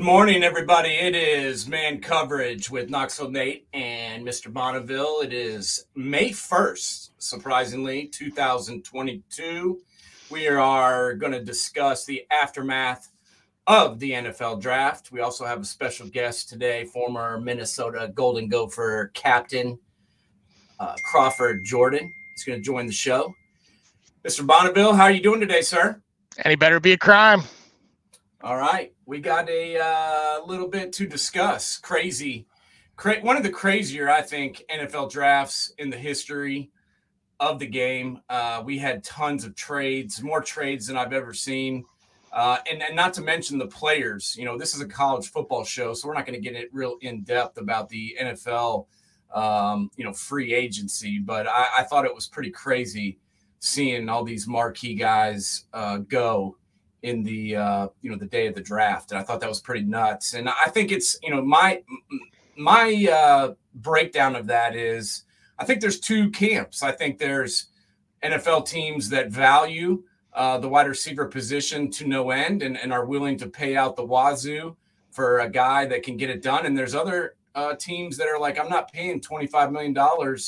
Good morning, everybody. It is man coverage with Knoxville Nate and Mr. Bonneville. It is May 1st, surprisingly, 2022. We are going to discuss the aftermath of the NFL draft. We also have a special guest today, former Minnesota Golden Gopher captain uh, Crawford Jordan. He's going to join the show. Mr. Bonneville, how are you doing today, sir? Any better be a crime. All right, we got a uh, little bit to discuss. Crazy, cra- one of the crazier, I think, NFL drafts in the history of the game. Uh, we had tons of trades, more trades than I've ever seen, uh, and, and not to mention the players. You know, this is a college football show, so we're not going to get it real in depth about the NFL, um, you know, free agency. But I, I, thought it was pretty crazy seeing all these marquee guys uh, go in the uh, you know the day of the draft, and I thought that was pretty nuts. And I think it's you know my my uh, breakdown of that is I think there's two camps. I think there's NFL teams that value uh, the wide receiver position to no end and, and are willing to pay out the wazoo for a guy that can get it done. And there's other uh, teams that are like, I'm not paying $25 million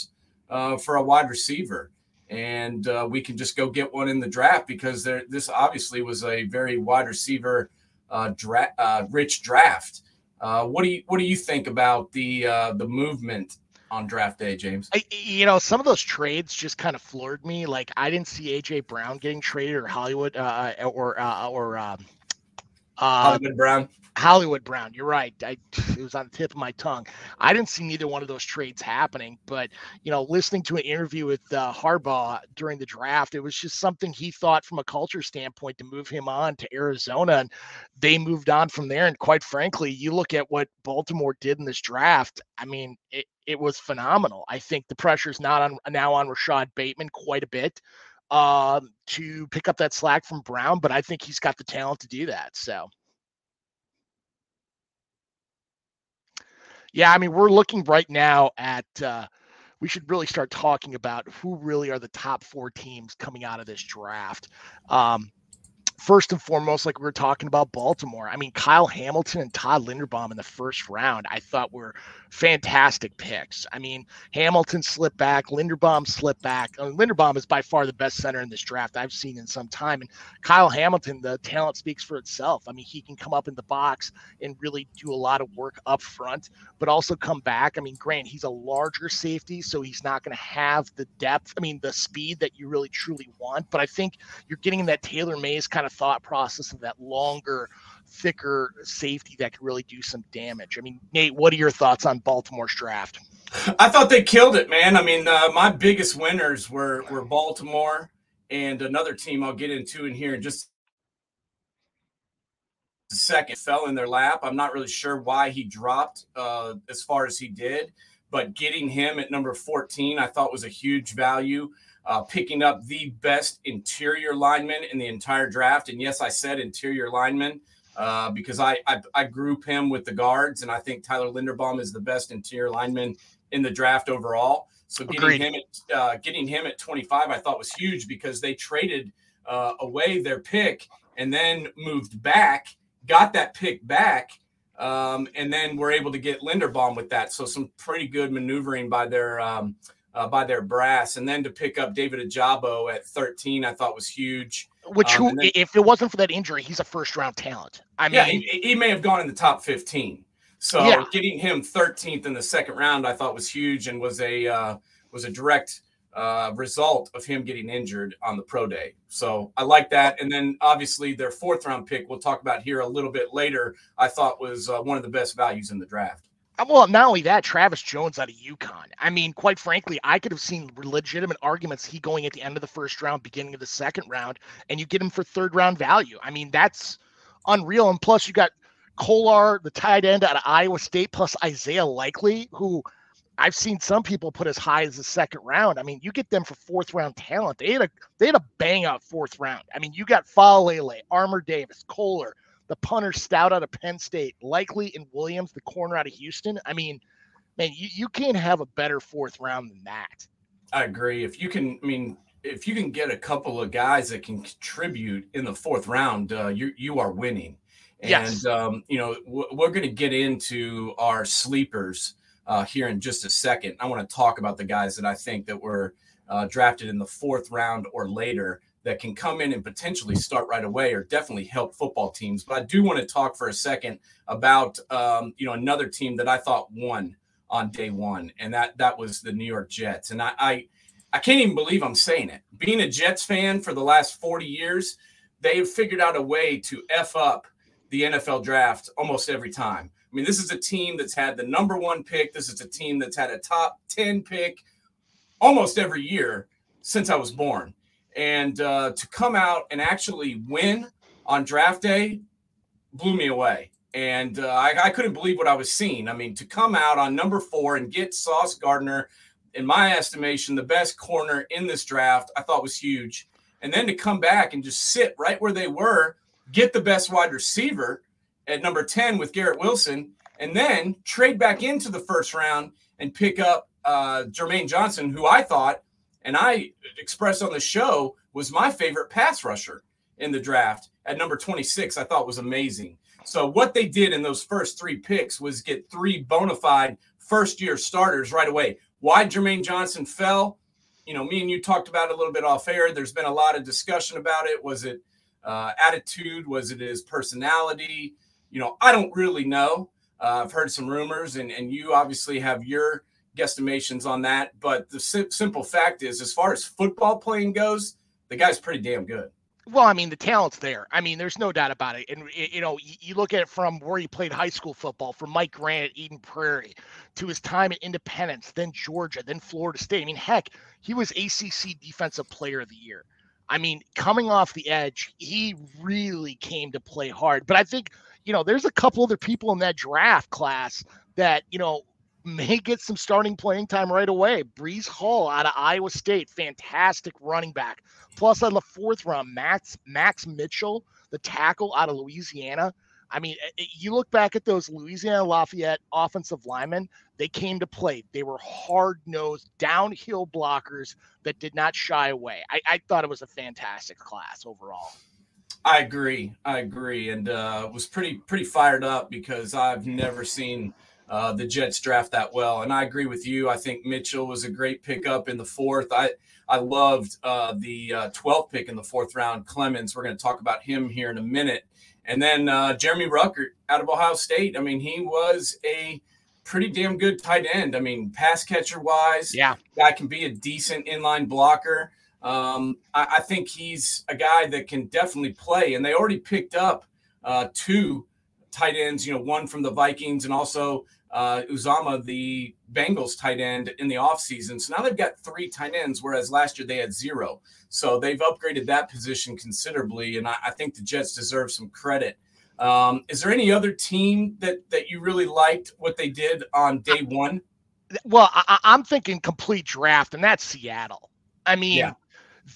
uh, for a wide receiver and uh, we can just go get one in the draft because there, this obviously was a very wide receiver uh, dra- uh, rich draft. Uh, what do you what do you think about the uh, the movement on draft day, James? I, you know, some of those trades just kind of floored me. Like I didn't see AJ Brown getting traded or Hollywood uh, or or um, Hollywood Brown. Hollywood Brown. You're right. I, it was on the tip of my tongue. I didn't see neither one of those trades happening, but you know, listening to an interview with uh, Harbaugh during the draft, it was just something he thought from a culture standpoint to move him on to Arizona, and they moved on from there. And quite frankly, you look at what Baltimore did in this draft. I mean, it, it was phenomenal. I think the pressure is not on now on Rashad Bateman quite a bit um, to pick up that slack from Brown, but I think he's got the talent to do that. So. Yeah, I mean, we're looking right now at. Uh, we should really start talking about who really are the top four teams coming out of this draft. Um, first and foremost, like we were talking about Baltimore, I mean, Kyle Hamilton and Todd Linderbaum in the first round, I thought were fantastic picks. I mean, Hamilton slipped back, Linderbaum slipped back. I mean, Linderbaum is by far the best center in this draft I've seen in some time. And Kyle Hamilton, the talent speaks for itself. I mean, he can come up in the box and really do a lot of work up front, but also come back. I mean, Grant, he's a larger safety, so he's not going to have the depth, I mean, the speed that you really truly want. But I think you're getting that Taylor Mays kind of thought process of that longer, thicker safety that could really do some damage. I mean, Nate, what are your thoughts on Baltimore's draft? I thought they killed it, man. I mean, uh, my biggest winners were were Baltimore and another team I'll get into in here in just a second. Fell in their lap. I'm not really sure why he dropped uh, as far as he did, but getting him at number 14, I thought was a huge value uh, picking up the best interior lineman in the entire draft. And yes, I said interior lineman uh, because I, I, I group him with the guards, and I think Tyler Linderbaum is the best interior lineman in the draft overall. So getting Agreed. him at uh, getting him at 25, I thought was huge because they traded uh, away their pick and then moved back, got that pick back. Um, and then we're able to get Linderbaum with that. So some pretty good maneuvering by their um, uh, by their brass, and then to pick up David Ojabo at 13, I thought was huge. Which, um, who, then, if it wasn't for that injury, he's a first round talent. I mean, yeah, he, he, may have gone in the top 15. So yeah. getting him 13th in the second round, I thought was huge and was a uh, was a direct uh, result of him getting injured on the pro day. So I like that. And then obviously their fourth round pick, we'll talk about here a little bit later. I thought was uh, one of the best values in the draft. Uh, well, not only that, Travis Jones out of UConn. I mean, quite frankly, I could have seen legitimate arguments he going at the end of the first round, beginning of the second round, and you get him for third round value. I mean, that's unreal. And plus, you got Kolar, the tight end out of Iowa State, plus Isaiah Likely, who I've seen some people put as high as the second round. I mean, you get them for fourth round talent. They had a they had a bang out fourth round. I mean, you got Faalele, Armour Davis, Kolar, the punter Stout out of Penn State, likely in Williams, the corner out of Houston. I mean, man, you, you can't have a better fourth round than that. I agree. If you can, I mean, if you can get a couple of guys that can contribute in the fourth round, uh, you you are winning. And, yes. um, you know, w- we're going to get into our sleepers uh, here in just a second. I want to talk about the guys that I think that were uh, drafted in the fourth round or later that can come in and potentially start right away or definitely help football teams. But I do want to talk for a second about um, you know another team that I thought won on day one, and that that was the New York Jets. And I I, I can't even believe I'm saying it. Being a Jets fan for the last 40 years, they've figured out a way to f up the NFL draft almost every time. I mean, this is a team that's had the number one pick. This is a team that's had a top 10 pick almost every year since I was born. And uh, to come out and actually win on draft day blew me away. And uh, I, I, couldn't believe what I was seeing. I mean, to come out on number four and get Sauce Gardner, in my estimation, the best corner in this draft, I thought was huge. And then to come back and just sit right where they were, get the best wide receiver at number 10 with Garrett Wilson, and then trade back into the first round and pick up uh, Jermaine Johnson, who I thought and I expressed on the show was my favorite pass rusher in the draft at number 26. I thought was amazing. So what they did in those first three picks was get three bona fide first year starters right away. Why Jermaine Johnson fell, you know, me and you talked about it a little bit off air. There's been a lot of discussion about it. Was it uh, attitude? Was it his personality? You know, I don't really know. Uh, I've heard some rumors, and and you obviously have your guesstimations on that. But the sim- simple fact is, as far as football playing goes, the guy's pretty damn good. Well, I mean, the talent's there. I mean, there's no doubt about it. And you know, you look at it from where he played high school football, from Mike Grant at Eden Prairie, to his time at Independence, then Georgia, then Florida State. I mean, heck, he was ACC Defensive Player of the Year. I mean, coming off the edge, he really came to play hard. But I think, you know, there's a couple other people in that draft class that, you know, may get some starting playing time right away. Breece Hall out of Iowa State, fantastic running back. Plus, on the fourth round, Max Max Mitchell, the tackle out of Louisiana. I mean, eh, eh, you look back at those Louisiana Lafayette offensive linemen, they came to play. They were hard nosed, downhill blockers that did not shy away. I, I, thought it was a fantastic class overall. I agree. I agree. And uh, was pretty, pretty fired up because I've never seen uh, the Jets draft that well. And I agree with you. I think Mitchell was a great pickup in the fourth. I I loved uh, the uh, 12th pick in the fourth round, Clemons. We're going to talk about him here in a minute. And then uh, Jeremy Ruckert out of Ohio State. I mean, he was a pretty damn good tight end. I mean, pass catcher wise, yeah, guy can be a decent inline blocker. Um, I, I, think he's a guy that can definitely play. And they already picked up uh, two tight ends, you know, one from the Vikings and also uh, Uzomah, the Bengals tight end in the offseason. So now they've got three tight ends, whereas last year they had zero. So they've upgraded that position considerably. And I, I think the Jets deserve some credit. Um, is there any other team that, that you really liked what they did on day one? Well, I, am thinking complete draft, and that's Seattle. I mean, yeah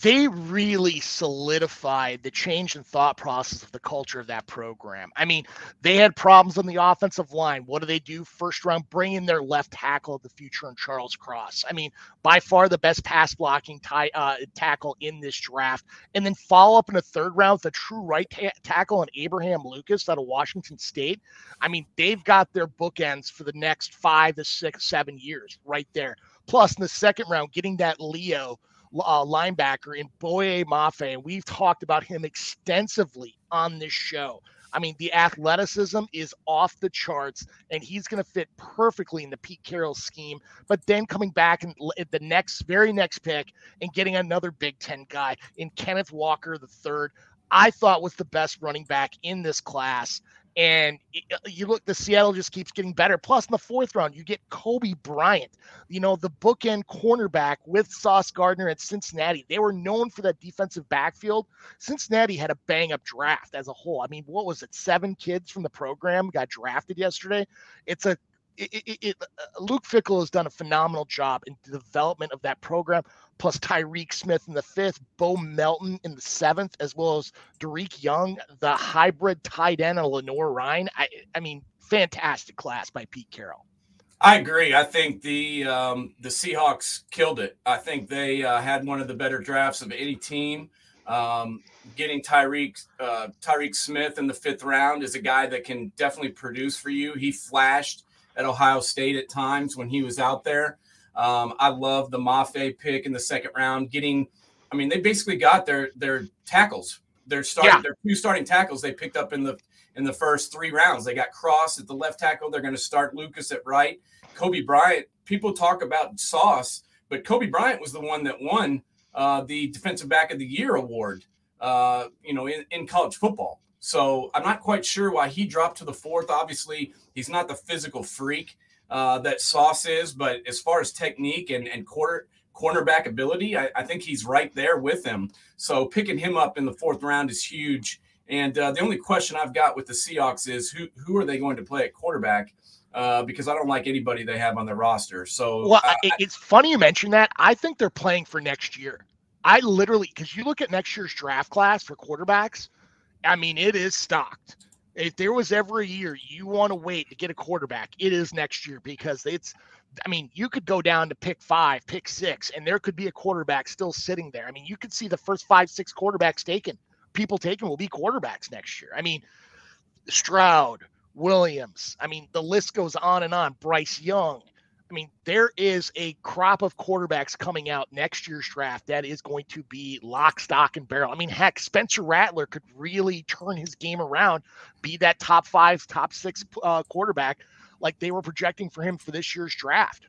they really solidified the change in thought process of the culture of that program. I mean, they had problems on the offensive line. What do they do? First round, bring in their left tackle of the future and Charles Cross. I mean, by far the best pass blocking tie, uh, tackle in this draft. And then follow up in the third round with a true right ta- tackle and Abraham Lucas out of Washington State. I mean, they've got their bookends for the next five to six, seven years right there. Plus, in the second round, getting that Leo uh, linebacker in Boye Mafe, and we've talked about him extensively on this show. I mean, the athleticism is off the charts, and he's going to fit perfectly in the Pete Carroll scheme. But then coming back and the next, very next pick, and getting another Big Ten guy in Kenneth Walker the third, I thought was the best running back in this class. And you look, the Seattle just keeps getting better. Plus, in the fourth round, you get Coby Bryant, you know, the bookend cornerback with Sauce Gardner at Cincinnati. They were known for that defensive backfield. Cincinnati had a bang up draft as a whole. I mean, what was it? Seven kids from the program got drafted yesterday. It's a it, it, uh, Luke Fickell has done a phenomenal job in the development of that program. Plus Tyreke Smith in the fifth, Bo Melton in the seventh, as well as Dareke Young, the hybrid tight end of Lenoir-Rhyne. I, I mean, fantastic class by Pete Carroll. I agree. I think the um, the Seahawks killed it. I think they uh, had one of the better drafts of any team. Um, getting Tyreek uh, Tyreke Smith in the fifth round is a guy that can definitely produce for you. He flashed at Ohio State at times when he was out there. Um, I love the Mafe pick in the second round. Getting, I mean, they basically got their their tackles. Their starting, yeah. their two starting tackles they picked up in the in the first three rounds. They got Cross at the left tackle. They're going to start Lucas at right. Coby Bryant. People talk about Sauce, but Coby Bryant was the one that won uh, the Defensive Back of the Year award. Uh, you know, in, in college football. So I'm not quite sure why he dropped to the fourth. Obviously, he's not the physical freak uh, that Sauce is, but as far as technique and, and quarter cornerback ability, I, I, think he's right there with him. So picking him up in the fourth round is huge. And uh, the only question I've got with the Seahawks is who who are they going to play at quarterback? Uh, because I don't like anybody they have on their roster. So well, I, it's funny you mention that. I think they're playing for next year. I literally because you look at next year's draft class for quarterbacks. I mean, it is stocked if there was ever a year you want to wait to get a quarterback, it is next year because it's I mean, you could go down to pick five, pick six, and there could be a quarterback still sitting there. I mean, you could see the first five, six quarterbacks taken, people taken will be quarterbacks next year. I mean, Stroud, Williams, I mean, the list goes on and on. Bryce Young, I mean, there is a crop of quarterbacks coming out next year's draft that is going to be lock, stock, and barrel. I mean, heck, Spencer Rattler could really turn his game around, be that top five, top six uh, quarterback like they were projecting for him for this year's draft.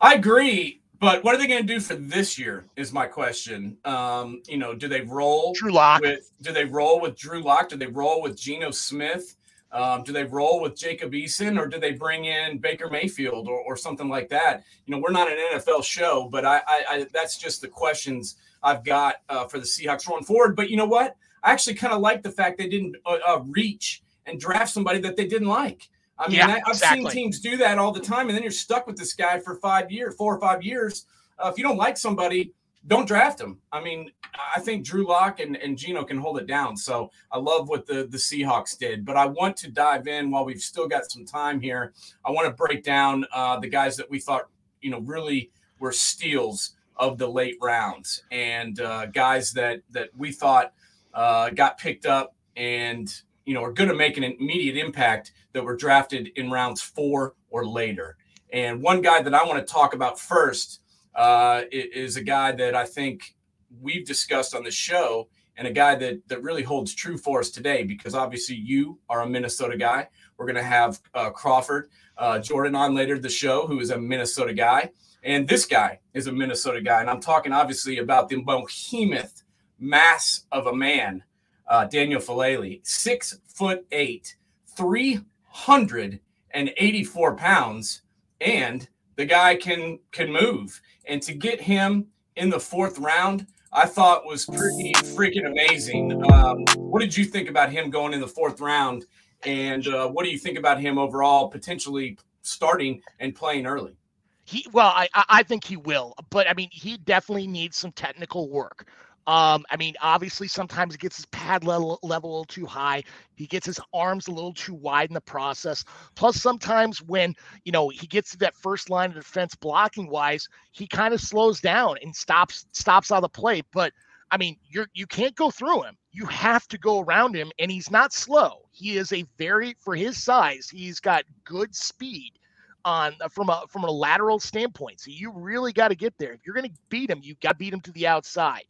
I agree. But what are they going to do for this year? Is my question. Um, you know, do they roll Drew Lock? With, do they roll with Drew Lock? Do they roll with Geno Smith? Um, do they roll with Jacob Eason or do they bring in Baker Mayfield or, or something like that? You know, we're not an NFL show, but I, I, I that's just the questions I've got uh, for the Seahawks going forward. But you know what? I actually kind of like the fact they didn't uh, uh, reach and draft somebody that they didn't like. I mean, yeah, I, have exactly. seen teams do that all the time, and then you're stuck with this guy for five years, four or five years. Uh, if you don't like somebody, don't draft him. I mean, I think Drew Lock and, and Geno can hold it down. So I love what the, the Seahawks did. But I want to dive in while we've still got some time here. I want to break down uh, the guys that we thought, you know, really were steals of the late rounds and uh, guys that that we thought uh, got picked up and you know are going to make an immediate impact that were drafted in rounds four or later. And one guy that I want to talk about first uh, is a guy that I think we've discussed on the show and a guy that that really holds true for us today because obviously you are a Minnesota guy. We're going to have uh, Crawford uh, Jordan on later the show, who is a Minnesota guy, and this guy is a Minnesota guy, and I'm talking obviously about the behemoth mass of a man, uh, Daniel Faalele, six foot eight, three hundred and eighty-four pounds, and the guy can can move. And to get him in the fourth round, I thought was pretty freaking amazing. Um, what did you think about him going in the fourth round? And uh, what do you think about him overall, potentially starting and playing early? He well, I I think he will, but I mean, he definitely needs some technical work. Um, I mean, obviously, sometimes he gets his pad level, level a little too high. He gets his arms a little too wide in the process. Plus, sometimes when you know he gets to that first line of defense blocking wise, he kind of slows down and stops stops out of the play. But I mean, you're you can't go through him. You have to go around him, and he's not slow. He is a very for his size. He's got good speed on from a from a lateral standpoint. So you really got to get there. If you're going to beat him, you got to beat him to the outside.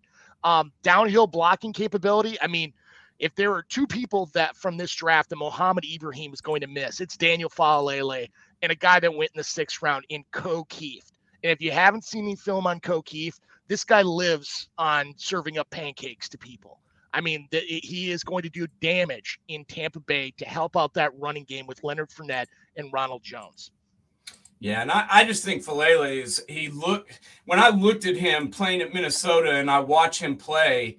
Um, downhill blocking capability. I mean, if there are two people that from this draft that Mohamed Ibrahim is going to miss, it's Daniel Faalele and a guy that went in the sixth round in Kieft. And if you haven't seen me film on Kieft, this guy lives on serving up pancakes to people. I mean, the, he is going to do damage in Tampa Bay to help out that running game with Leonard Fournette and Ronald Jones. Yeah, and I, I just think Faalele is he look when I looked at him playing at Minnesota and I watch him play,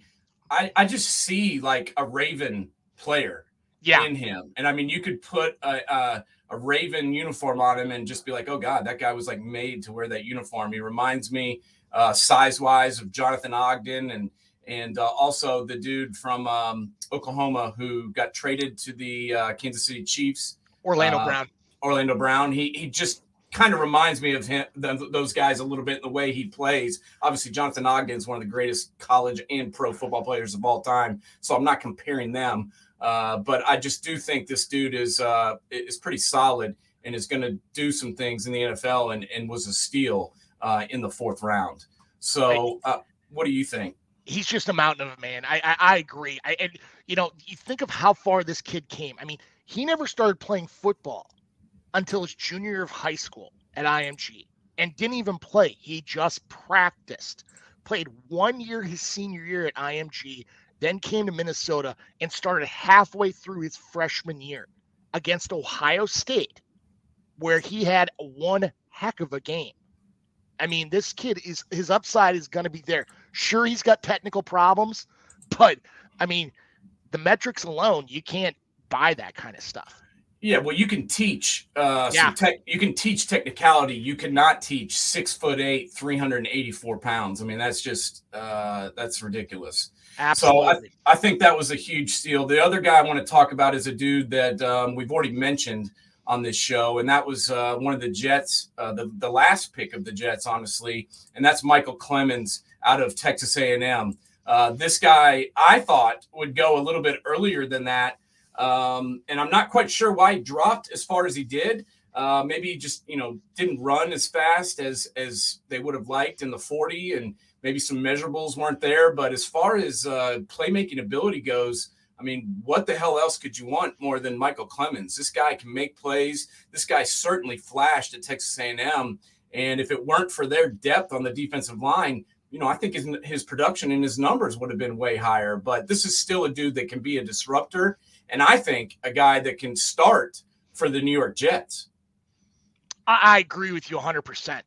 I, I just see like a Raven player yeah. in him. And I mean, you could put a, a, a Raven uniform on him and just be like, oh God, that guy was like made to wear that uniform. He reminds me uh, size wise of Jonathan Ogden and and uh, also the dude from um, Oklahoma who got traded to the uh, Kansas City Chiefs, Orlando uh, Brown. Orlando Brown. He he just kind of reminds me of him, those guys a little bit in the way he plays. Obviously, Jonathan Ogden is one of the greatest college and pro football players of all time, so I'm not comparing them. Uh, but I just do think this dude is uh, is pretty solid and is going to do some things in the NFL and, and was a steal uh, in the fourth round. So, uh, what do you think? He's just a mountain of a man. I I, I agree. I, and you know, you think of how far this kid came. I mean, he never started playing football until his junior year of high school at IMG and didn't even play. He just practiced. Played one year his senior year at IMG, then came to Minnesota and started halfway through his freshman year against Ohio State, where he had one heck of a game. I mean, this kid is his upside is going to be there. Sure, he's got technical problems, but I mean, the metrics alone, you can't buy that kind of stuff. Yeah, well, you can teach. Uh, yeah. Tech, you can teach technicality. You cannot teach six foot eight, three hundred and eighty four pounds. I mean, that's just uh, that's ridiculous. Absolutely. So I, I think that was a huge steal. The other guy I want to talk about is a dude that um, we've already mentioned on this show, and that was uh, one of the Jets, uh, the the last pick of the Jets, honestly, and that's Michael Clemons out of Texas A and M. Uh, this guy I thought would go a little bit earlier than that. Um, and I'm not quite sure why he dropped as far as he did. Uh, maybe he just you know didn't run as fast as as they would have liked in the 40, and maybe some measurables weren't there. But as far as uh, playmaking ability goes, I mean, what the hell else could you want more than Michael Clemons? This guy can make plays. This guy certainly flashed at Texas A&M, and if it weren't for their depth on the defensive line, you know, I think his, his production and his numbers would have been way higher. But this is still a dude that can be a disruptor and I think a guy that can start for the New York Jets. I, agree with you 100%.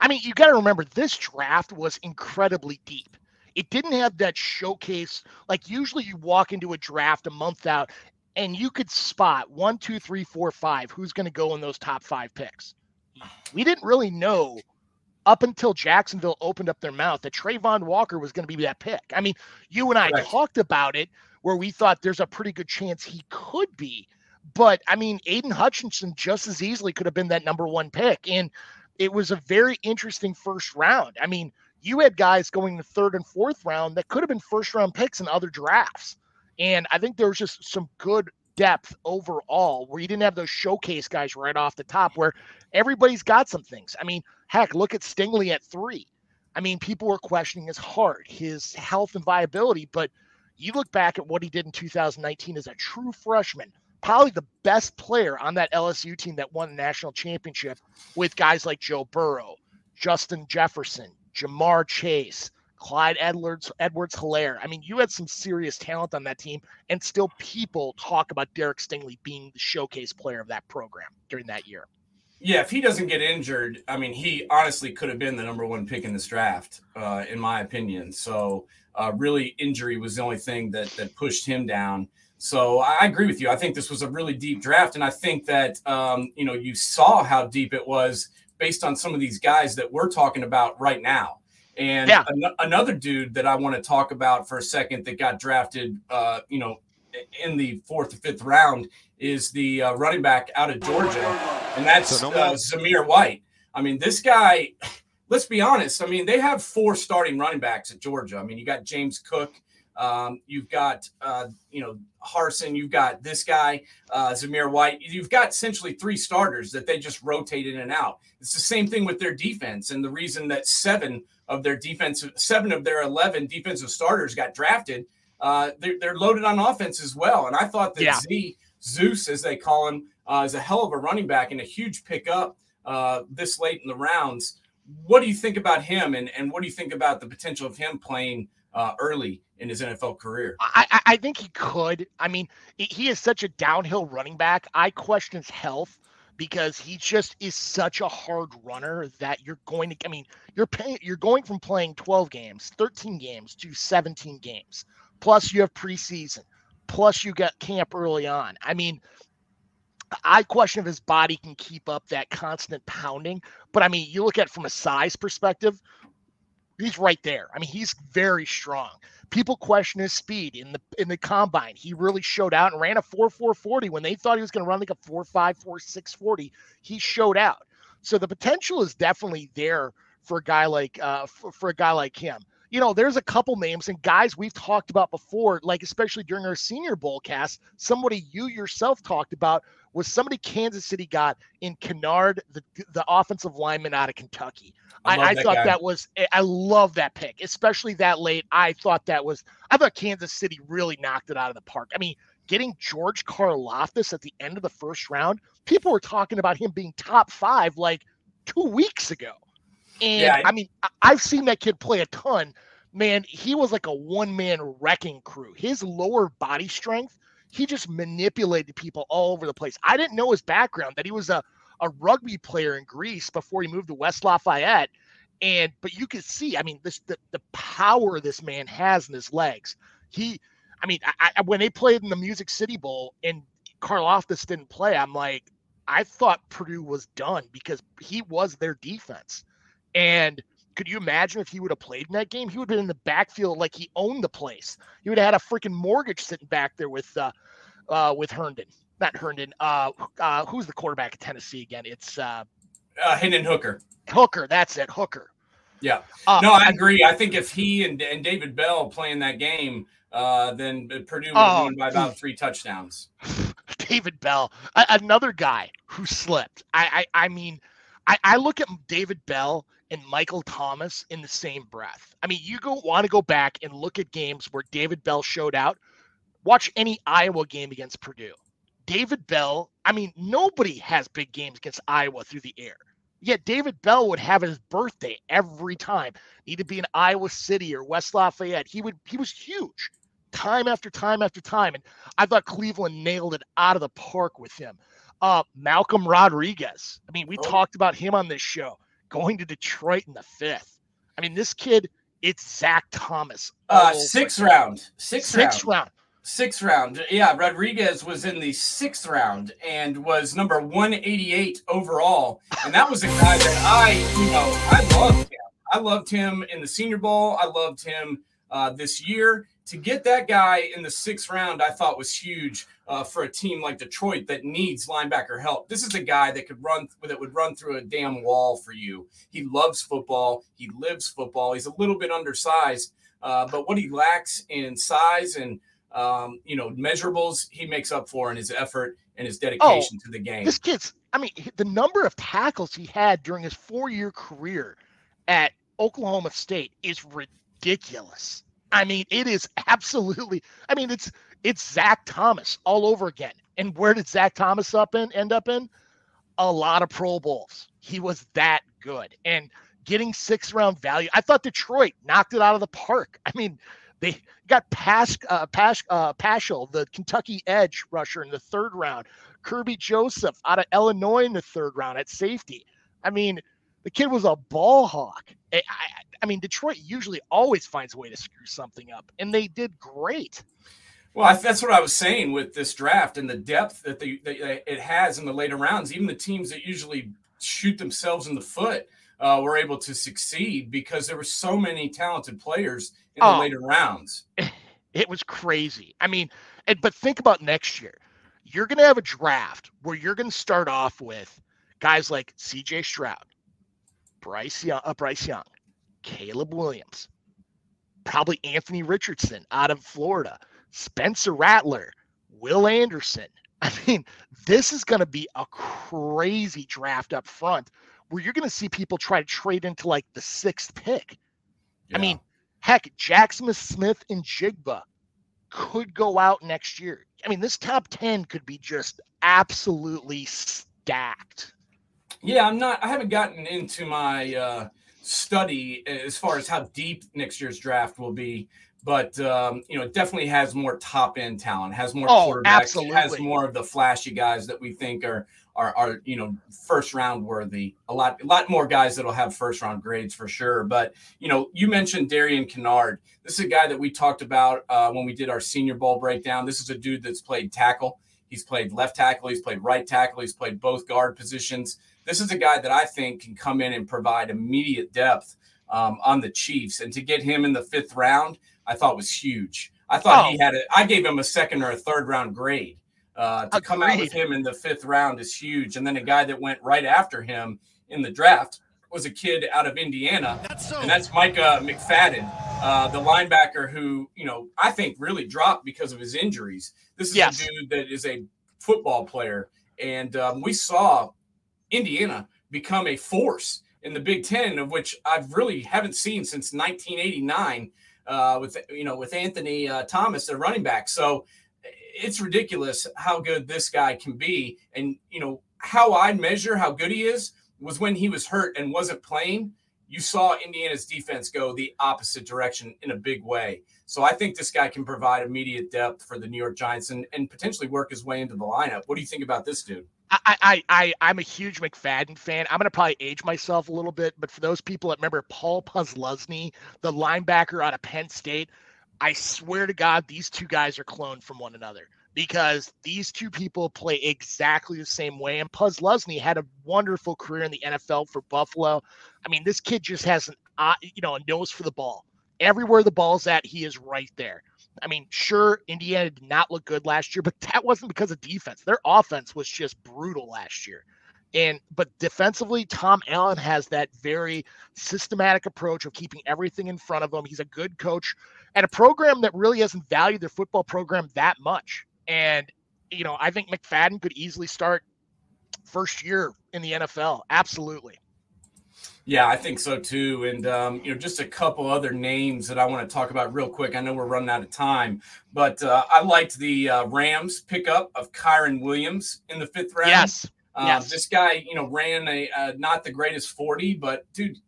I mean, you got to remember this draft was incredibly deep. It didn't have that showcase. Like, usually you walk into a draft a month out and you could spot one, two, three, four, five who's going to go in those top five picks. We didn't really know up until Jacksonville opened up their mouth that Travon Walker was going to be that pick. I mean, you and I right. talked about it where we thought there's a pretty good chance he could be. But I mean, Aidan Hutchinson just as easily could have been that number one pick. And it was a very interesting first round. I mean, you had guys going the third and fourth round that could have been first round picks in other drafts. And I think there was just some good depth overall where you didn't have those showcase guys right off the top where everybody's got some things. I mean, heck, look at Stingley at three. I mean, people were questioning his heart, his health and viability, but – you look back at what he did in 2019 as a true freshman, probably the best player on that LSU team that won the national championship with guys like Joe Burrow, Justin Jefferson, Ja'Marr Chase, Clyde Edwards, Edwards Helaire. I mean, you had some serious talent on that team, and still people talk about Derek Stingley being the showcase player of that program during that year. Yeah, if he doesn't get injured, I mean, he honestly could have been the number one pick in this draft, uh, in my opinion. So uh, really, injury was the only thing that that pushed him down. So I agree with you. I think this was a really deep draft, and I think that um, you know you saw how deep it was based on some of these guys that we're talking about right now. And yeah. an- another dude that I want to talk about for a second that got drafted, uh, you know, in the fourth or fifth round is the uh, running back out of Georgia, and that's uh, Zamir White. I mean, this guy let's be honest. I mean, they have four starting running backs at Georgia. I mean, you got James Cook, um, you've got uh, you know Harson, you've got this guy uh, Zamir White. You've got essentially three starters that they just rotate in and out. It's the same thing with their defense, and the reason that seven of their defensive, seven of their eleven defensive starters got drafted, uh, they're, they're, loaded on offense as well. And I thought that yeah. Z Zeus, as they call him, uh, is a hell of a running back and a huge pickup uh, this late in the rounds what do you think about him, and and what do you think about the potential of him playing uh, early in his NFL career? I, I think he could. I mean, he is such a downhill running back. I question his health because he just is such a hard runner that you're going to. I mean, you're paying. You're going from playing 12 games, 13 games to 17 games. Plus, you have preseason. Plus, you got camp early on. I mean, I question if his body can keep up that constant pounding. But I mean, you look at from a size perspective, he's right there. I mean, he's very strong. People question his speed in the in the combine. He really showed out and ran a 4 4 40 when they thought he was going to run like a 4 5 4 6 40. He showed out. So the potential is definitely there for a guy like uh, for, for a guy like him. You know, there's a couple names and guys we've talked about before, like especially during our Senior Bowl cast. Somebody you yourself talked about was somebody Kansas City got in Kinnard, the the offensive lineman out of Kentucky. I, I, I thought guy. that was eh, I love that pick, especially that late. I thought that was I thought Kansas City really knocked it out of the park. I mean, getting George Karlaftis at the end of the first round, people were talking about him being top five like two weeks ago. And yeah, I, I mean, I've seen that kid play a ton. Man, he was like a one man wrecking crew. His lower body strength, he just manipulated people all over the place. I didn't know his background that he was a, a rugby player in Greece before he moved to West Lafayette. And but you could see, I mean, this the, the power this man has in his legs. He I mean, I, I, when they played in the Music City Bowl and Karlaftis didn't play, I'm like, I thought Purdue was done because he was their defense. And could you imagine if he would have played in that game? He would have been in the backfield like he owned the place. He would have had a freaking mortgage sitting back there with uh, uh, with Herndon, not Herndon. Uh, uh, who's the quarterback of Tennessee again? It's uh, uh, Hendon Hooker. Hooker, that's it, Hooker. Yeah. Uh, no, I agree. I think if he and, and David Bell playing that game, uh, then Purdue would oh, won by about three touchdowns. David Bell, a- another guy who slipped. I, I, I mean, I, I look at David Bell and Michael Thomas in the same breath. I mean, you go want to go back and look at games where David Bell showed out. Watch any Iowa game against Purdue. David Bell, I mean, nobody has big games against Iowa through the air. Yet David Bell would have his birthday every time. Need to be in Iowa City or West Lafayette. He would he was huge time after time after time. And I thought Cleveland nailed it out of the park with him. Uh, Malcolm Rodriguez. I mean, we oh. talked about him on this show going to Detroit in the fifth. I mean, this kid, it's Zach Thomas. Uh, sixth round. Sixth, sixth round. round. Sixth round. Yeah, Rodriguez was in the sixth round and was number 188 overall. And that was a guy that I, you know, I loved him. I loved him in the Senior Bowl. I loved him uh, this year to get that guy in the sixth round, I thought was huge uh, for a team like Detroit that needs linebacker help. This is a guy that could run that would run through a damn wall for you. He loves football. He lives football. He's a little bit undersized, uh, but what he lacks in size and um, you know measurables, he makes up for in his effort and his dedication oh, to the game. This kid's, I mean, the number of tackles he had during his four-year career at Oklahoma State is ridiculous. I mean, it is absolutely. I mean, it's it's Zach Thomas all over again. And where did Zach Thomas up in end up in? A lot of Pro Bowls. He was that good. And getting six round value. I thought Detroit knocked it out of the park. I mean, they got Pas, uh, uh, Paschal, the Kentucky edge rusher in the third round. Kerby Joseph out of Illinois in the third round at safety. I mean, the kid was a ball hawk. I, I, I mean, Detroit usually always finds a way to screw something up, and they did great. Well, I, that's what I was saying with this draft and the depth that, they, that it has in the later rounds. Even the teams that usually shoot themselves in the foot uh, were able to succeed because there were so many talented players in oh, the later rounds. It was crazy. I mean, and, but think about next year. You're going to have a draft where you're going to start off with guys like C.J. Stroud, Bryce Young, uh, Bryce Young, Caleb Williams, probably Anthony Richardson out of Florida, Spencer Rattler, Will Anderson. I mean, this is going to be a crazy draft up front where you're going to see people try to trade into like the sixth pick. Yeah. I mean, heck, Jaxon Smith-Njigba could go out next year. I mean, this top 10 could be just absolutely stacked. Yeah, I'm not, I haven't gotten into my, uh, study as far as how deep next year's draft will be. But um, you know, it definitely has more top end talent, has more oh, quarterbacks, absolutely. has more of the flashy guys that we think are are are you know first round worthy. A lot a lot more guys that'll have first round grades for sure. But you know, you mentioned Darian Kinnard. This is a guy that we talked about uh, when we did our Senior Bowl breakdown. This is a dude that's played tackle. He's played left tackle. He's played right tackle. He's played both guard positions. This is a guy that I think can come in and provide immediate depth um, on the Chiefs. And to get him in the fifth round, I thought was huge. I thought oh. he had it. I gave him a second or a third round grade. Uh, to Agreed. come out with him in the fifth round is huge. And then a guy that went right after him in the draft was a kid out of Indiana, that's so. and that's Micah McFadden, uh, the linebacker who you know I think really dropped because of his injuries. This is yes. a dude that is a football player, and um, we saw Indiana become a force in the Big Ten, of which I've really haven't seen since 1989 uh, with you know with Anthony uh, Thomas, the running back. So it's ridiculous how good this guy can be, and you know how I measure how good he is was when he was hurt and wasn't playing. You saw Indiana's defense go the opposite direction in a big way. So I think this guy can provide immediate depth for the New York Giants and, and potentially work his way into the lineup. What do you think about this dude? I, I, I, I'm a huge McFadden fan. I'm going to probably age myself a little bit, but for those people that remember Paul Posluszny, the linebacker out of Penn State, I swear to God, these two guys are cloned from one another because these two people play exactly the same way. And Posluszny had a wonderful career in the NFL for Buffalo. I mean, this kid just has an, you know, a nose for the ball. Everywhere the ball's at, he is right there. I mean, sure, Indiana did not look good last year, but that wasn't because of defense. Their offense was just brutal last year. And but defensively, Tom Allen has that very systematic approach of keeping everything in front of him. He's a good coach and a program that really hasn't valued their football program that much. And you know, I think McFadden could easily start first year in the NFL. Absolutely. Yeah, I think so too. And um, you know, just a couple other names that I want to talk about real quick. I know we're running out of time, but uh, I liked the uh, Rams pickup of Kyren Williams in the fifth round. Yes. Uh, yes. This guy, you know, ran a uh, not the greatest forty, but dude,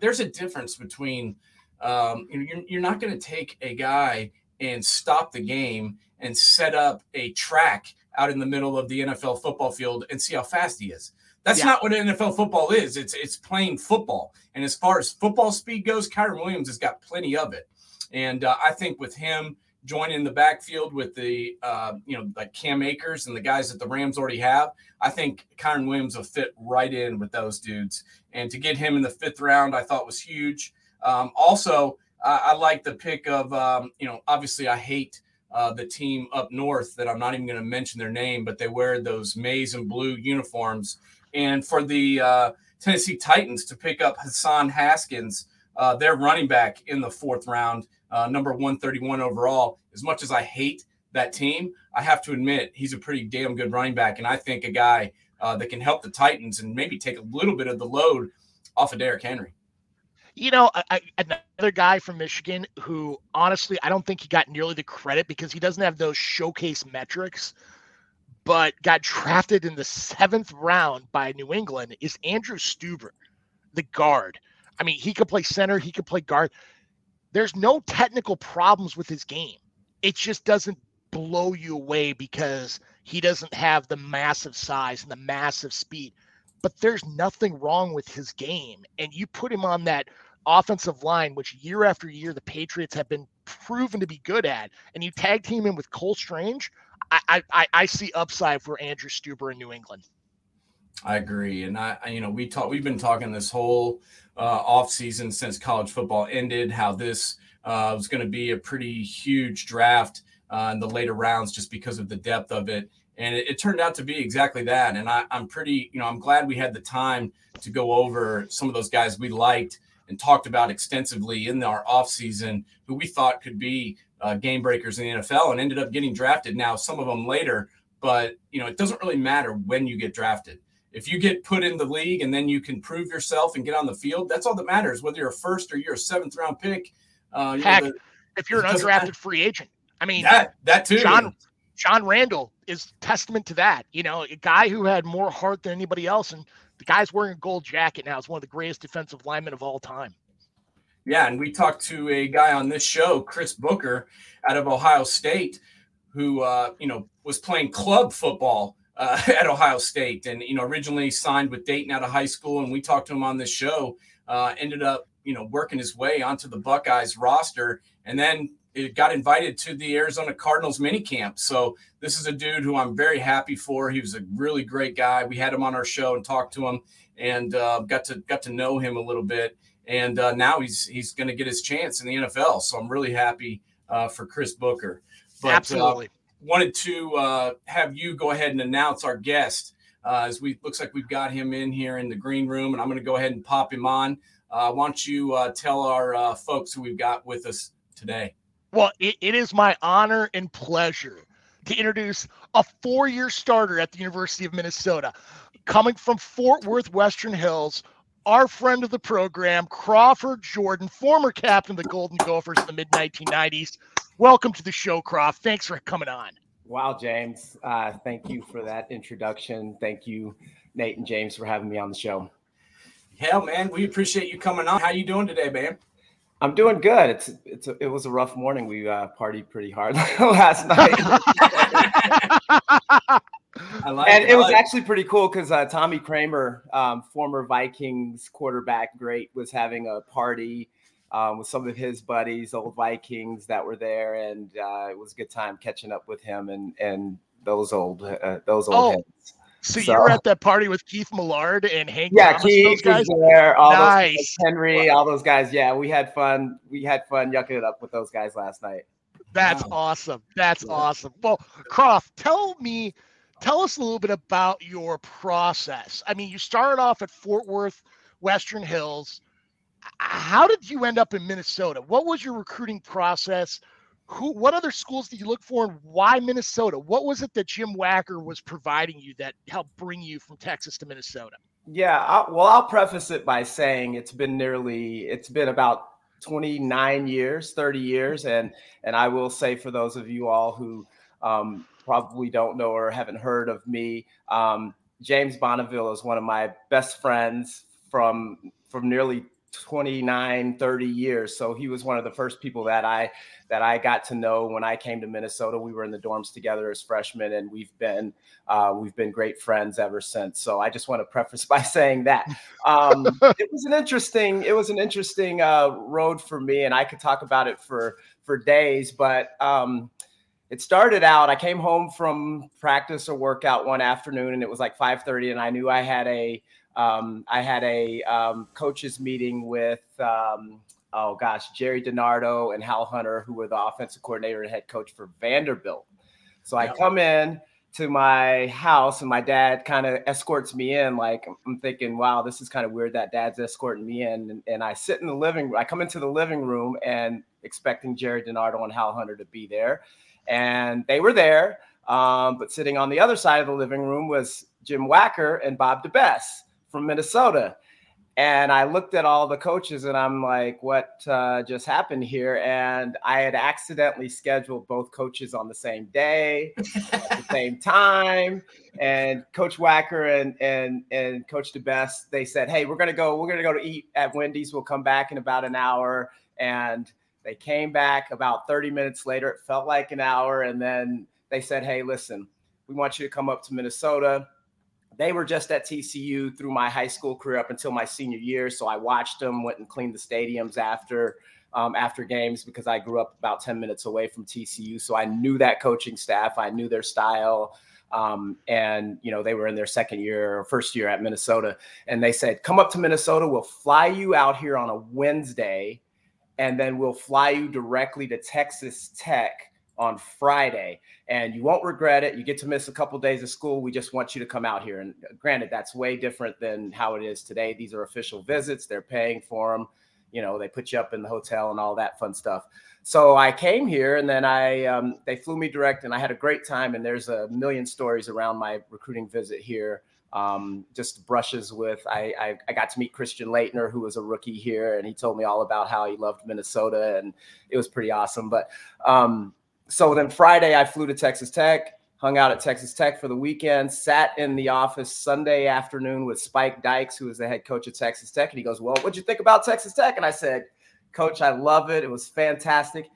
there's a difference between um, you know, you're, you're not going to take a guy and stop the game and set up a track out in the middle of the NFL football field and see how fast he is. That's yeah. not what NFL football is. It's it's playing football. And as far as football speed goes, Kyren Williams has got plenty of it. And uh, I think with him joining the backfield with the uh, you know like Cam Akers and the guys that the Rams already have, I think Kyren Williams will fit right in with those dudes. And to get him in the fifth round, I thought was huge. Um, also, I, I like the pick of um, you know obviously I hate uh, the team up north that I'm not even going to mention their name, but they wear those maize and blue uniforms and for the uh, Tennessee Titans to pick up Hassan Haskins, uh, their running back in the fourth round, uh, number 131 overall. As much as I hate that team, I have to admit he's a pretty damn good running back, and I think a guy uh, that can help the Titans and maybe take a little bit of the load off of Derrick Henry. You know, I, another guy from Michigan who honestly I don't think he got nearly the credit because he doesn't have those showcase metrics but got drafted in the seventh round by New England is Andrew Stueber, the guard. I mean, he could play center, he could play guard. There's no technical problems with his game. It just doesn't blow you away because he doesn't have the massive size and the massive speed. But there's nothing wrong with his game. And you put him on that offensive line, which year after year the Patriots have been proven to be good at, and you tag team him with Cole Strange. I, I, I see upside for Andrew Stueber in New England. I agree, and I, you know, we talk. We've been talking this whole uh, off season since college football ended. How this uh, was going to be a pretty huge draft uh, in the later rounds, just because of the depth of it, and it, it turned out to be exactly that. And I, I'm pretty, you know, I'm glad we had the time to go over some of those guys we liked and talked about extensively in our off season, who we thought could be uh, game breakers in the NFL and ended up getting drafted. Now, some of them later, but you know, it doesn't really matter when you get drafted. If you get put in the league and then you can prove yourself and get on the field, that's all that matters. Whether you're a first or you're a seventh round pick. Uh, Heck, the, if you're an undrafted free agent, I mean that that too. John John Randle is testament to that. You know, a guy who had more heart than anybody else, and the guy's wearing a gold jacket now. Is one of the greatest defensive linemen of all time. Yeah, and we talked to a guy on this show, Chris Booker, out of Ohio State, who uh, you know was playing club football uh, at Ohio State, and you know originally signed with Dayton out of high school. And we talked to him on this show. Uh, ended up you know working his way onto the Buckeyes roster, and then it got invited to the Arizona Cardinals minicamp. So this is a dude who I'm very happy for. He was a really great guy. We had him on our show and talked to him, and uh, got to got to know him a little bit and uh, now he's he's going to get his chance in the NFL. So I'm really happy uh, for Chris Booker. But, uh, Absolutely. wanted to uh, have you go ahead and announce our guest Uh, as we looks like we've got him in here in the green room, and I'm going to go ahead and pop him on. Uh, why don't you uh, tell our uh, folks who we've got with us today? Well, it, it is my honor and pleasure to introduce a four-year starter at the University of Minnesota, coming from Fort Worth, Western Hills. Our friend of the program, Crawford Jordan, former captain of the Golden Gophers in the mid 1990s. Welcome to the show, Croft. Thanks for coming on. Wow, James. Uh, thank you for that introduction. Thank you, Nate and James, for having me on the show. Hell, man, we appreciate you coming on. How you doing today, man? I'm doing good. It's it's a, it was a rough morning. We uh, partied pretty hard last night. I like and it, it was actually pretty cool because uh, Tommy Kramer, um, former Vikings quarterback, great, was having a party um, with some of his buddies, old Vikings that were there, and uh, it was a good time catching up with him and and those old uh, those old oh. heads. So, so, you were at that party with Keith Millard and Hank. Yeah, Thomas, Keith was there. All nice. those Henry, all those guys. Yeah, we had fun. We had fun yucking it up with those guys last night. That's wow. awesome. That's yeah. awesome. Well, Croft, tell me, tell us a little bit about your process. I mean, you started off at Fort Worth, Western Hills how did you end up in Minnesota? What was your recruiting process? Who, what other schools did you look for, and why Minnesota? What was it that Jim Wacker was providing you that helped bring you from Texas to Minnesota? Yeah, I'll, well, I'll preface it by saying it's been nearly, it's been about 29 years, 30 years, and and I will say for those of you all who um, probably don't know or haven't heard of me, um, James Bonneville is one of my best friends from from nearly 29 30 years. So he was one of the first people that i that i got to know when i came to minnesota. We were in the dorms together as freshmen and we've been uh, we've been great friends ever since. So i just want to preface by saying that um, it was an interesting it was an interesting uh, road for me and i could talk about it for for days but um, it started out i came home from practice or workout one afternoon and it was like 5.30 and i knew i had a um, I had a um, coaches meeting with, um, oh gosh, Gerry DiNardo and Hal Hunter, who were the offensive coordinator and head coach for Vanderbilt. So I come in to my house and my dad kind of escorts me in. Like I'm thinking, wow, this is kind of weird that dad's escorting me in. And, and I sit in the living room. I come into the living room and expecting Gerry DiNardo and Hal Hunter to be there. And they were there. Um, but sitting on the other side of the living room was Jim Wacker and Bob DeBesse from Minnesota. And I looked at all the coaches and I'm like, what uh, just happened here? And I had accidentally scheduled both coaches on the same day at the same time. And Coach Wacker and and and Coach DeBesse, they said, Hey, we're gonna go, we're gonna go to eat at Wendy's. We'll come back in about an hour. And they came back about 30 minutes later. It felt like an hour. And then they said, Hey, listen, we want you to come up to Minnesota they were just at TCU through my high school career up until my senior year. So I watched them, went and cleaned the stadiums after um, after games because I grew up about 10 minutes away from TCU. So I knew that coaching staff, I knew their style. Um, and you know they were in their second year or first year at Minnesota, and they said, "Come up to Minnesota. We'll fly you out here on a Wednesday, and then we'll fly you directly to Texas Tech on Friday, and you won't regret it. You get to miss a couple days of school. We just want you to come out here. And granted, that's way different than how it is today. These are official visits. They're paying for them. You know, they put you up in the hotel and all that fun stuff. So I came here, and then I um, they flew me direct, and I had a great time. And there's a million stories around my recruiting visit here. Um, just brushes with I, I, I got to meet Christian Laettner, who was a rookie here, and he told me all about how he loved Minnesota, and it was pretty awesome. But um, so then Friday, I flew to Texas Tech, hung out at Texas Tech for the weekend, sat in the office Sunday afternoon with Spike Dykes, who was the head coach at Texas Tech. And he goes, Well, what'd you think about Texas Tech? And I said, Coach, I love it. It was fantastic.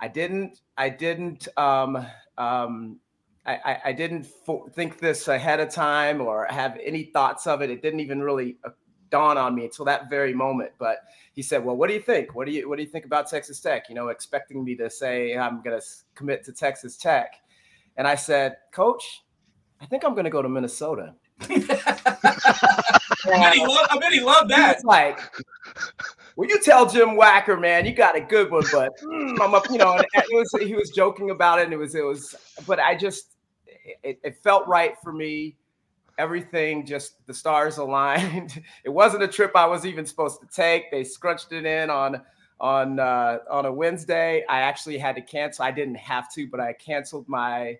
I didn't, I didn't, um, um, I, I, didn't think this ahead of time or have any thoughts of it. It didn't even really uh, dawn on me until that very moment. But he said, "Well, what do you think? What do you what do you think about Texas Tech?" You know, expecting me to say I'm going to commit to Texas Tech, and I said, "Coach, I think I'm going to go to Minnesota." I, bet he loved, I bet he loved that. like, well, you tell Jim Wacker, man, you got a good one, but mm, I'm up, you know. And it was he was joking about it, and it was it was, but I just it, it felt right for me everything just the stars aligned. it wasn't a trip I was even supposed to take. They scrunched it in on on uh, on a Wednesday. I actually had to cancel. I didn't have to, but I canceled my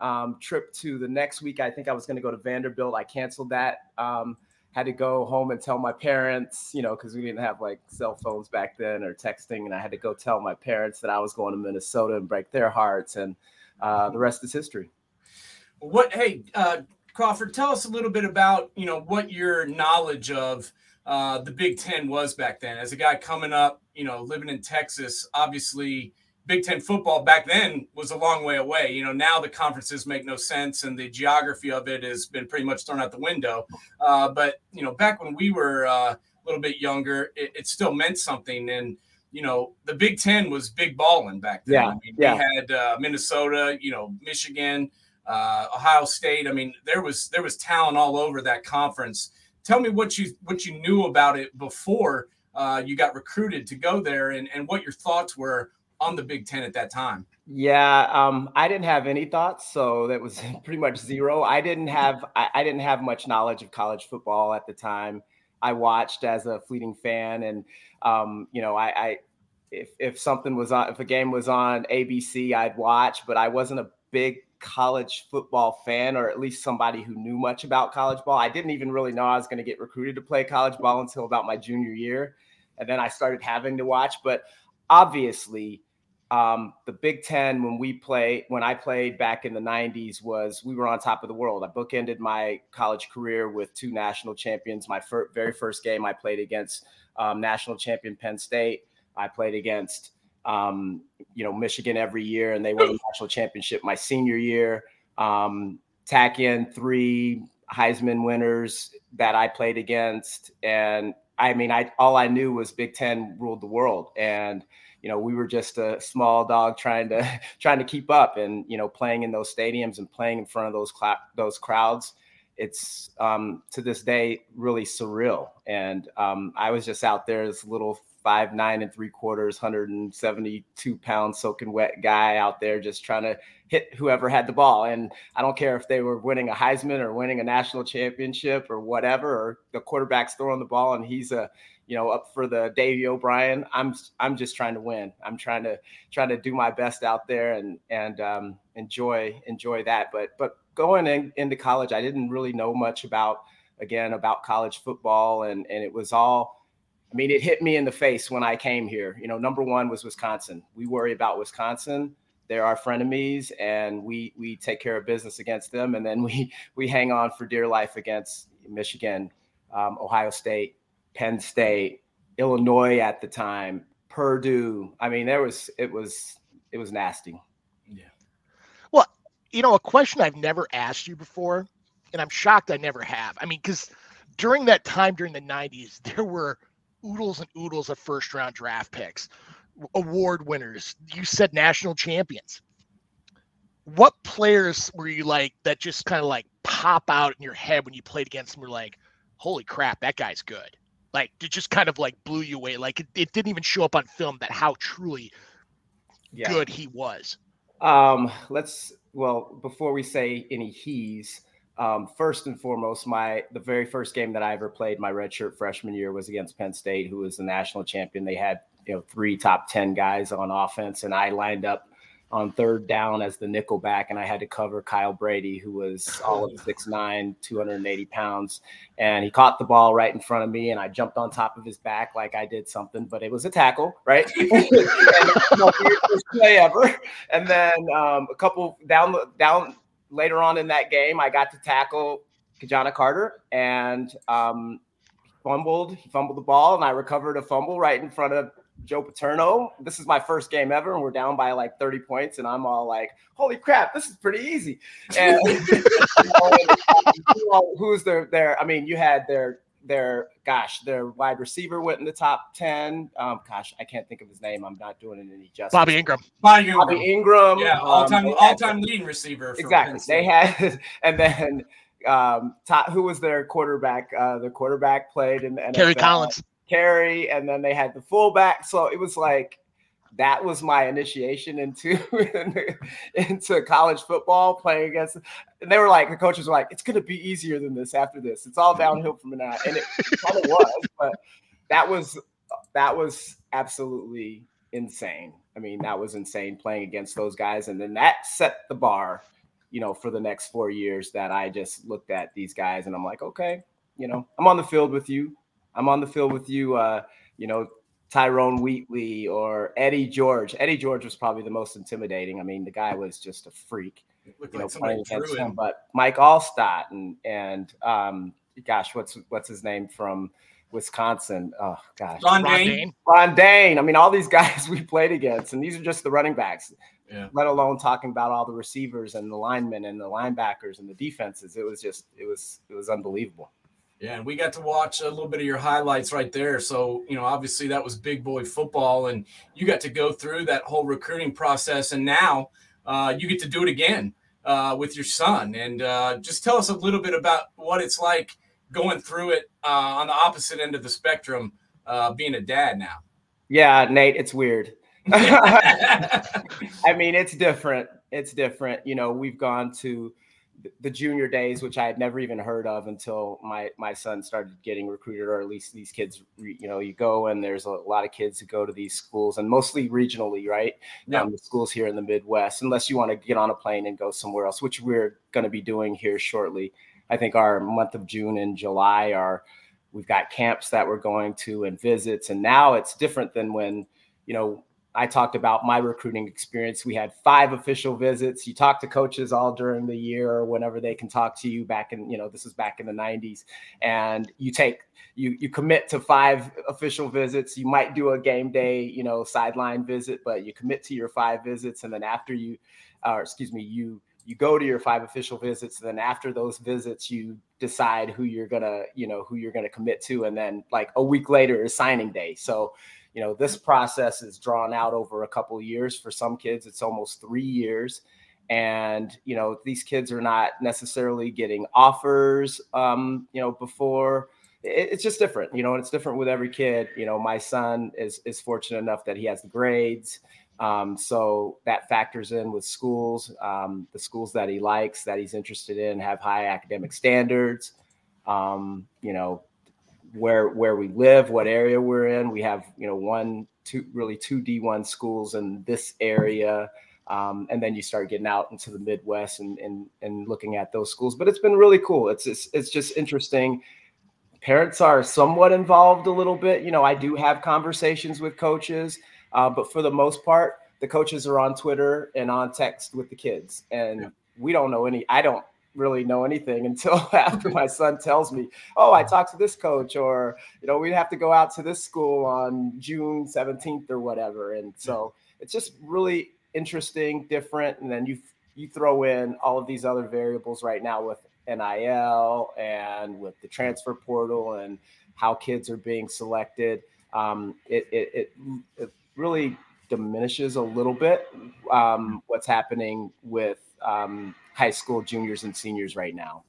um, trip to the next week. I think I was going to go to Vanderbilt. I canceled that. Um, had to go home and tell my parents, you know, because we didn't have like cell phones back then or texting, and I had to go tell my parents that I was going to Minnesota and break their hearts, and uh, the rest is history. What? Hey, uh, Crawford, tell us a little bit about you know what your knowledge of uh, the Big Ten was back then. As a guy coming up, you know, living in Texas, obviously Big Ten football back then was a long way away. You know, now the conferences make no sense, and the geography of it has been pretty much thrown out the window. Uh, but you know, back when we were uh, a little bit younger, it, it, still meant something. And you know, the Big Ten was big balling back then. Yeah, I mean, yeah. We had uh, Minnesota, you know, Michigan, uh, Ohio State. I mean, there was there was talent all over that conference. Tell me what you what you knew about it before uh, you got recruited to go there, and and what your thoughts were on the Big Ten at that time? Yeah, um, I didn't have any thoughts, so that was pretty much zero. I didn't have I, I, didn't have much knowledge of college football at the time. I watched as a fleeting fan, and um, you know, I, I if if something was on, if a game was on ABC, I'd watch, but I wasn't a big college football fan, or at least somebody who knew much about college ball. I didn't even really know I was going to get recruited to play college ball until about my junior year, and then I started having to watch. But obviously um, the Big Ten, when we play, when I played back in the '90s, was we were on top of the world. I bookended my college career with two national champions. My fir- very first game, I played against um, national champion Penn State. I played against, um, you know, Michigan every year, and they won the national championship my senior year. Um, tack in three Heisman winners that I played against, and I mean, I all I knew was Big Ten ruled the world, and you know we were just a small dog trying to trying to keep up and you know playing in those stadiums and playing in front of those cl- those crowds it's um, to this day really surreal and um, i was just out there this little five nine and three quarters 172 pound soaking wet guy out there just trying to hit whoever had the ball and i don't care if they were winning a heisman or winning a national championship or whatever or the quarterback's throwing the ball and he's a you know, up for the Davy O'Brien. I'm I'm just trying to win. I'm trying to trying to do my best out there and and um, enjoy enjoy that. But but going in, into college, I didn't really know much about again about college football, and and it was all. I mean, it hit me in the face when I came here. You know, number one was Wisconsin. We worry about Wisconsin. They're our frenemies, and we we take care of business against them, and then we we hang on for dear life against Michigan, um, Ohio State, Penn State, Illinois at the time, Purdue. I mean, there was it was it was nasty. Yeah. Well, you know, a question I've never asked you before, and I'm shocked I never have. I mean, because during that time during the 90s, there were oodles and oodles of first round draft picks, award winners. You said national champions. What players were you like that just kind of like pop out in your head when you played against them? Were like, holy crap, that guy's good like it just kind of like blew you away. Like it, it didn't even show up on film that how truly yeah. good he was. Um, let's well before we say any he's. Um, first and foremost, my the very first game that I ever played my redshirt freshman year was against Penn State, who was the national champion. They had you know three top ten guys on offense, and I lined up on third down as the nickel back, and I had to cover Kyle Brady, who was all of 6'9, 280 pounds. And he caught the ball right in front of me, and I jumped on top of his back like I did something, but it was a tackle, right? and, play ever. And then um, a couple down down later on in that game, I got to tackle Ki-Jana Carter and um, fumbled. He fumbled the ball, and I recovered a fumble right in front of Joe Paterno. This is my first game ever, and we're down by like 30 points, and I'm all like, "Holy crap, this is pretty easy!" And who's their their? I mean, you had their their gosh, their wide receiver went in the top 10. Um, gosh, I can't think of his name. I'm not doing it any justice. Bobby Engram. Bobby Engram. Bobby Engram. Yeah, all time um, all time leading receiver. Exactly. They had, and then um, top, who was their quarterback? Uh, the quarterback played in the NFL. Kerry Collins. Kerry, and then they had the fullback. So it was like that was my initiation into into college football playing against and they were like the coaches were like it's going to be easier than this after this. It's all downhill from now. And it kind of was but that was that was absolutely insane. I mean that was insane playing against those guys and then that set the bar you know for the next four years that i just looked at these guys and i'm like okay you know i'm on the field with you. I'm on the field with you uh you know Tyrone Wheatley or Eddie George. Eddie George was probably the most intimidating. I mean, the guy was just a freak. You know, playing against him. But Mike Alstott and and um, gosh, what's what's his name from Wisconsin? Oh gosh, Ron, Ron Dayne. Dayne. Ron Dayne. I mean, all these guys we played against, and these are just the running backs. Yeah. Let alone talking about all the receivers and the linemen and the linebackers and the defenses. It was just it was it was unbelievable. Yeah, and we got to watch a little bit of your highlights right there. So, you know, obviously that was big boy football, and you got to go through that whole recruiting process. And now uh, you get to do it again uh, with your son. And uh, just tell us a little bit about what it's like going through it uh, on the opposite end of the spectrum, uh, being a dad now. Yeah, Nate, it's weird. I mean, it's different. It's different. You know, we've gone to the junior days, which I had never even heard of until my my son started getting recruited, or at least these kids, you know, you go and there's a lot of kids who go to these schools, and mostly regionally, right? Yeah. Um, the schools here in the Midwest, unless you want to get on a plane and go somewhere else, which we're going to be doing here shortly. I think our month of June and July are we've got camps that we're going to and visits, and now it's different than when you know I talked about my recruiting experience. We had five official visits. You talk to coaches all during the year or whenever they can talk to you back in, you know, this is back in the 90s. And you take, you you commit to five official visits. You might do a game day, you know, sideline visit, but you commit to your five visits. And then after you, or excuse me, you you go to your five official visits and then after those visits you decide who you're gonna you know who you're gonna commit to and then like a week later is signing day so you know this process is drawn out over a couple years. For some kids it's almost three years. And you know these kids are not necessarily getting offers um, you know before. It, it's just different you know and it's different with every kid. You know my son is is fortunate enough that he has the grades um, so that factors in with schools um, the schools that he likes that he's interested in have high academic standards um, you know where where we live, what area we're in. We have you know one, two, really two D1 schools in this area. Um, and then you start getting out into the Midwest and, and and looking at those schools. But it's been really cool. It's it's, it's just interesting. Parents are somewhat involved a little bit. You know, I do have conversations with coaches, uh, but for the most part, the coaches are on Twitter and on text with the kids, and yeah. we don't know any. I don't really know anything until after my son tells me, "Oh, I talked to this coach," or you know, we'd have to go out to this school on June 17th or whatever. And so it's just really interesting, different. And then you you throw in all of these other variables right now with NIL and with the transfer portal and how kids are being selected. Um, it, it, it, it really diminishes a little bit um, what's happening with um, high school juniors and seniors right now.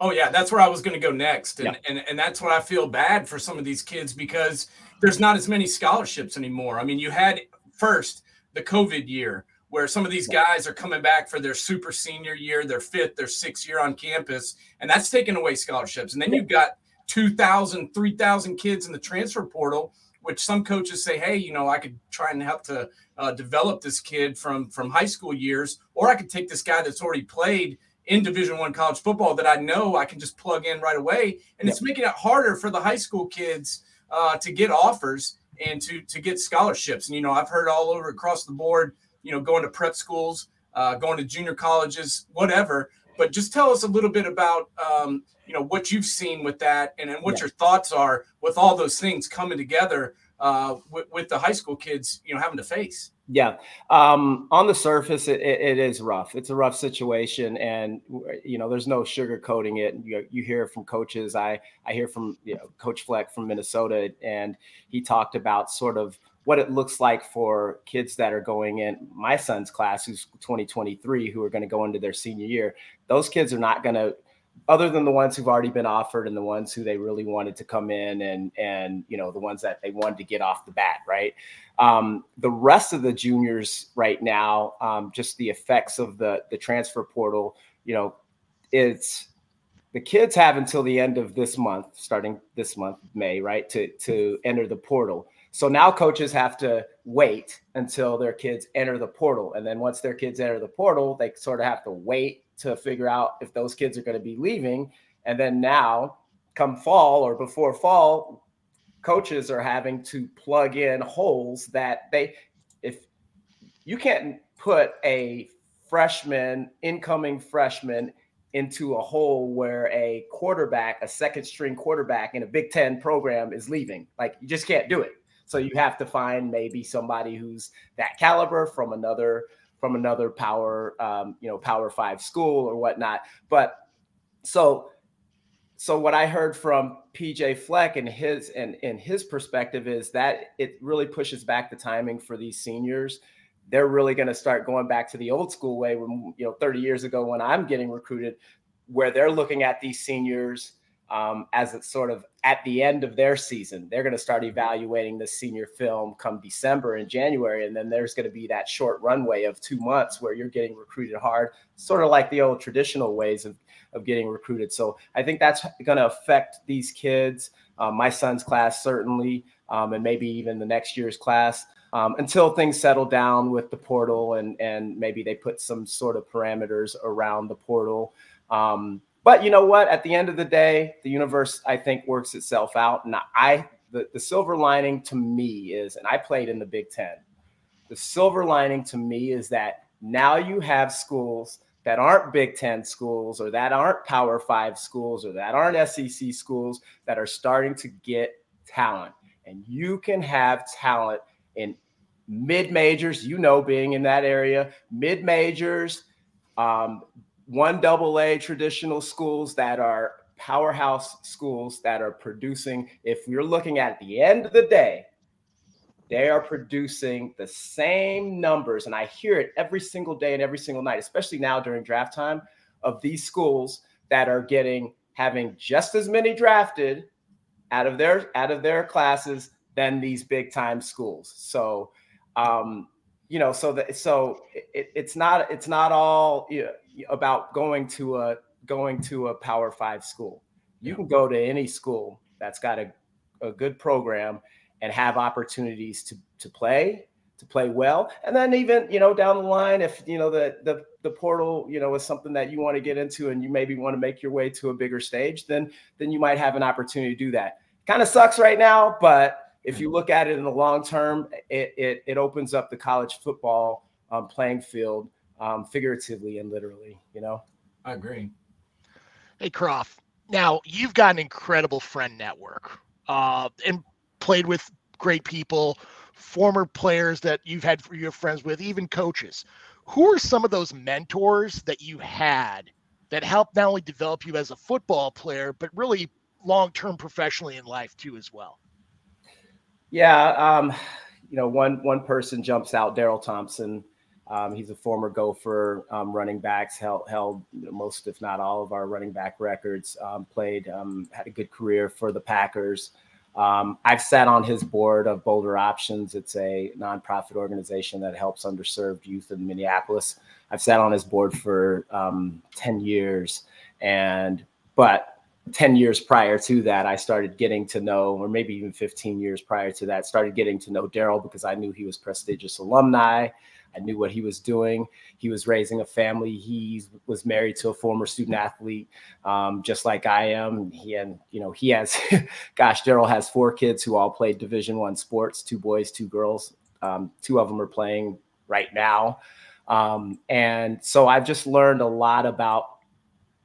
Oh yeah, that's where I was going to go next, and, and and that's what I feel bad for some of these kids because there's not as many scholarships anymore. I mean, you had first the COVID year where some of these guys are coming back for their super senior year, their fifth, their sixth year on campus, and that's taking away scholarships. And then you've got 2,000, 3,000 kids in the transfer portal, which some coaches say, hey, you know, I could try and help to uh, develop this kid from from high school years, or I could take this guy that's already played in Division One college football that I know I can just plug in right away, and yep. it's making it harder for the high school kids uh, to get offers and to to get scholarships. And you know, I've heard all over across the board, you know, going to prep schools, uh, going to junior colleges, whatever. But just tell us a little bit about um, you know what you've seen with that, and, and what yeah. your thoughts are with all those things coming together uh, with, with, the high school kids, you know, having to face. Yeah, um, on the surface, it, it is rough. It's a rough situation, and you know, there's no sugarcoating it. You, you hear from coaches. I I hear from you know, Coach Fleck from Minnesota, and he talked about sort of what it looks like for kids that are going in my son's class, who's 2023, who are going to go into their senior year. Those kids are not going to other than the ones who've already been offered and the ones who they really wanted to come in and and you know the ones that they wanted to get off the bat right um, the rest of the juniors right now um, just the effects of the the transfer portal you know it's the kids have until the end of this month starting this month may right to to enter the portal so now coaches have to wait until their kids enter the portal and then once their kids enter the portal they sort of have to wait to figure out if those kids are going to be leaving. And then now, come fall or before fall, coaches are having to plug in holes that they, if you can't put a freshman, incoming freshman, into a hole where a quarterback, a second string quarterback in a Big Ten program is leaving. Like you just can't do it. So you have to find maybe somebody who's that caliber from another from another power, um, you know, power five school or whatnot. But so, so what I heard from PJ Fleck and his and in his perspective is that it really pushes back the timing for these seniors. They're really going to start going back to the old school way when you know 30 years ago when I'm getting recruited, where they're looking at these seniors um, as it's sort of at the end of their season. They're going to start evaluating the senior film come December and January. And then there's going to be that short runway of two months where you're getting recruited hard, sort of like the old traditional ways of, of getting recruited. So I think that's going to affect these kids, um, my son's class, certainly, um, and maybe even the next year's class. Um, until things settle down with the portal and and maybe they put some sort of parameters around the portal. Um, but you know what? At the end of the day, the universe, I think, works itself out. And I, the, the silver lining to me is, and I played in the Big Ten. The silver lining to me is that now you have schools that aren't Big Ten schools or that aren't Power Five schools or that aren't SEC schools that are starting to get talent. And you can have talent in mid majors, you know, being in that area, mid majors, um, one double A traditional schools that are powerhouse schools that are producing, if you're looking at the end of the day, they are producing the same numbers. And I hear it every single day and every single night, especially now during draft time, of these schools that are getting having just as many drafted out of their out of their classes than these big time schools. So um, you know, so that so it, it's not it's not all you know, about going to a going to a Power Five school. You can go to any school that's got a, a good program and have opportunities to to play to play well. And then even you know down the line if you know the the the portal you know is something that you want to get into and you maybe want to make your way to a bigger stage then then you might have an opportunity to do that. Kind of sucks right now but if you look at it in the long term it it, it opens up the college football um, playing field um, figuratively and literally, you know? I agree. Hey, Croft. Now, you've got an incredible friend network uh, and played with great people, former players that you've had your friends with, even coaches. Who are some of those mentors that you had that helped not only develop you as a football player, but really long term professionally in life too, as well? Yeah, um, you know, one one person jumps out, Darrell Thompson. Um, he's a former Gopher um, running backs, held, held most, if not all, of our running back records. Um, played, um, had a good career for the Packers. Um, I've sat on his board of Bolder Options. It's a nonprofit organization that helps underserved youth in Minneapolis. I've sat on his board for um, ten years, and but 10 years prior to that, I started getting to know, or maybe even 15 years prior to that, started getting to know Darrell because I knew he was prestigious alumni. I knew what he was doing. He was raising a family. He was married to a former student athlete, um, just like I am. He and you know he has, gosh, Darrell has four kids who all played Division One sports. Two boys, two girls. Um, two of them are playing right now, um, and so I've just learned a lot about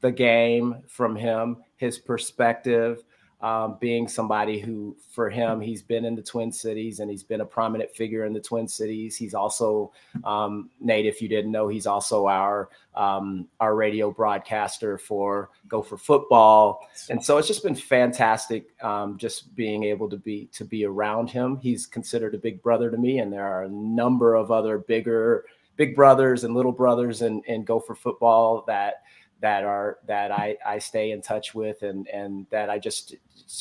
the game from him, his perspective um, being somebody who, for him, he's been in the Twin Cities and he's been a prominent figure in the Twin Cities. He's also um, Nate. If you didn't know, he's also our um, our radio broadcaster for Gopher Football, and so it's just been fantastic, um, just being able to be to be around him. He's considered a big brother to me, and there are a number of other bigger big brothers and little brothers in, Gopher Football that that are that I I stay in touch with and and that I just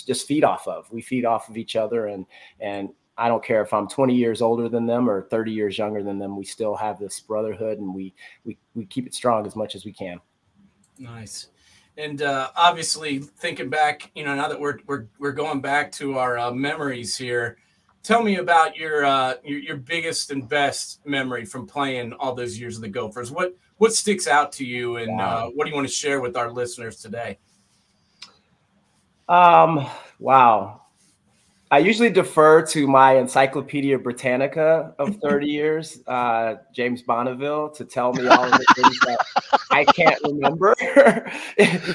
just feed off of. We feed off of each other and and I don't care if I'm 20 years older than them or 30 years younger than them. We still have this brotherhood and we we we keep it strong as much as we can. Nice. And uh, obviously, thinking back, you know, now that we're we're we're going back to our uh, memories here, tell me about your, uh, your your biggest and best memory from playing all those years of the Gophers. What what sticks out to you, and wow. uh, what do you want to share with our listeners today? Um, wow. I usually defer to my Encyclopedia Britannica of 30 years, uh, James Bonneville, to tell me all of the things that I can't remember.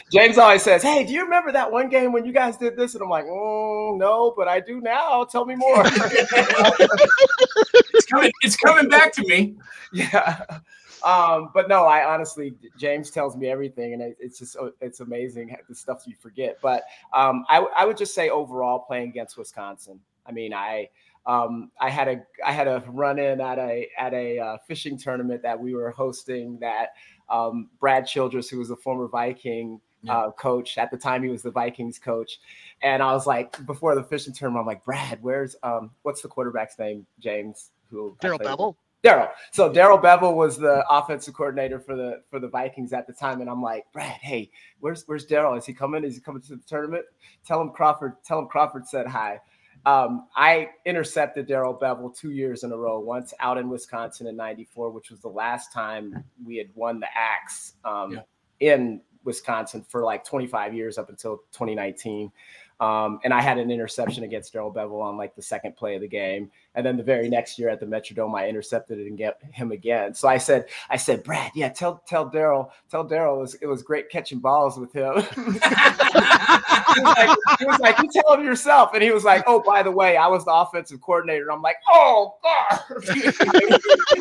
James always says, Hey, do you remember that one game when you guys did this? And I'm like, oh, No, but I do now. Tell me more. it's, coming, it's coming back to me. Yeah um, but no, I honestly, James tells me everything, and it's just it's amazing the stuff you forget. But um, I, I would just say overall, playing against Wisconsin. I mean, I um, I had a I had a run in at a at a uh, fishing tournament that we were hosting that um, Brad Childress, who was a former Viking yeah. uh, coach at the time, he was the Vikings coach, and I was like before the fishing tournament, I'm like Brad, where's um what's the quarterback's name? James, who Darrell Bevell. Darrell. So Darrell Bevell was the offensive coordinator for the for the Vikings at the time, and I'm like, Brad, hey, where's where's Darrell? Is he coming? Is he coming to the tournament? Tell him Crawford. Tell him Crawford said hi. Um, I intercepted Darrell Bevell two years in a row. Once out in Wisconsin in '94, which was the last time we had won the Axe um, yeah. in Wisconsin for like 25 years up until 2019. Um, and I had an interception against Darrell Bevell on like the second play of the game. And then the very next year at the Metrodome, I intercepted it and get him again. So I said, I said, Brad, yeah, tell tell Darrell, tell Darrell it was it was great catching balls with him. he, was like, he was like, you tell him yourself. And he was like, Oh, by the way, I was the offensive coordinator. I'm like, oh God.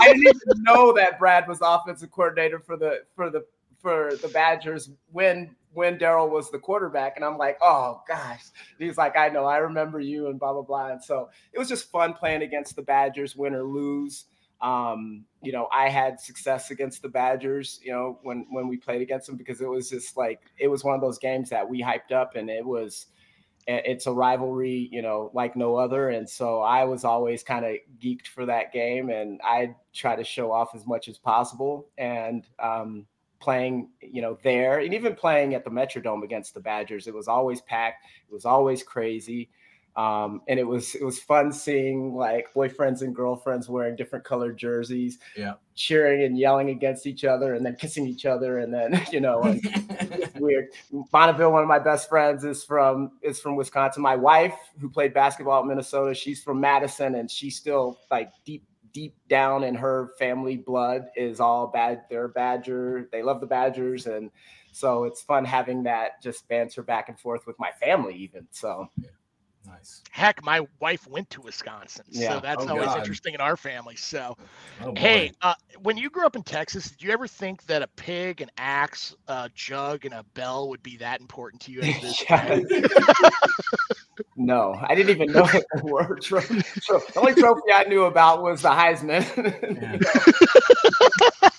I didn't even know that Brad was offensive coordinator for the for the for the Badgers when when Darrell was the quarterback. And I'm like, oh gosh. He's like, I know, I remember you and blah blah blah. And so it was just fun playing against the Badgers, win or lose. Um, you know, I had success against the Badgers, you know, when when we played against them because it was just like it was one of those games that we hyped up and it was it's a rivalry, you know, like no other. And so I was always kind of geeked for that game and I try to show off as much as possible. And um, playing, you know, there and even playing at the Metrodome against the Badgers. It was always packed. It was always crazy. Um, and it was it was fun seeing like boyfriends and girlfriends wearing different colored jerseys, yeah, cheering and yelling against each other, and then kissing each other, and then you know, weird. Bonneville, one of my best friends, is from is from Wisconsin. My wife, who played basketball at Minnesota, she's from Madison, and she's still like deep deep down in her family blood is all bad. They're Badger. They love the Badgers, and so it's fun having that just banter back and forth with my family, even. So. Yeah. Nice. Heck, my wife went to Wisconsin, yeah. so that's oh, always God. interesting in our family. So, oh, hey, uh, when you grew up in Texas, did you ever think that a pig, an axe, a jug, and a bell would be that important to you? no, I didn't even know the word. Trophy. The only trophy I knew about was the Heisman.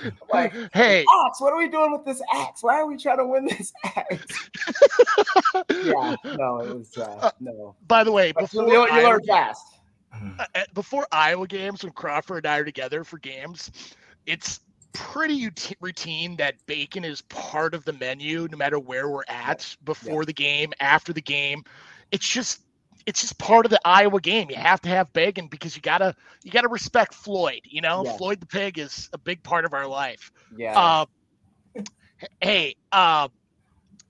like, hey, axe, what are we doing with this axe? Why are we trying to win this axe? yeah, no, it was uh, uh, no. By the way, before you, you learn fast. Uh, uh, before Iowa games, when Crawford and I are together for games, it's pretty routine that bacon is part of the menu, no matter where we're at before yeah. the game, after the game. It's just it's just part of the Iowa game. You have to have bacon because you gotta you gotta respect Floyd. You know, yeah. Floyd the pig is a big part of our life. Yeah. Uh, hey, uh,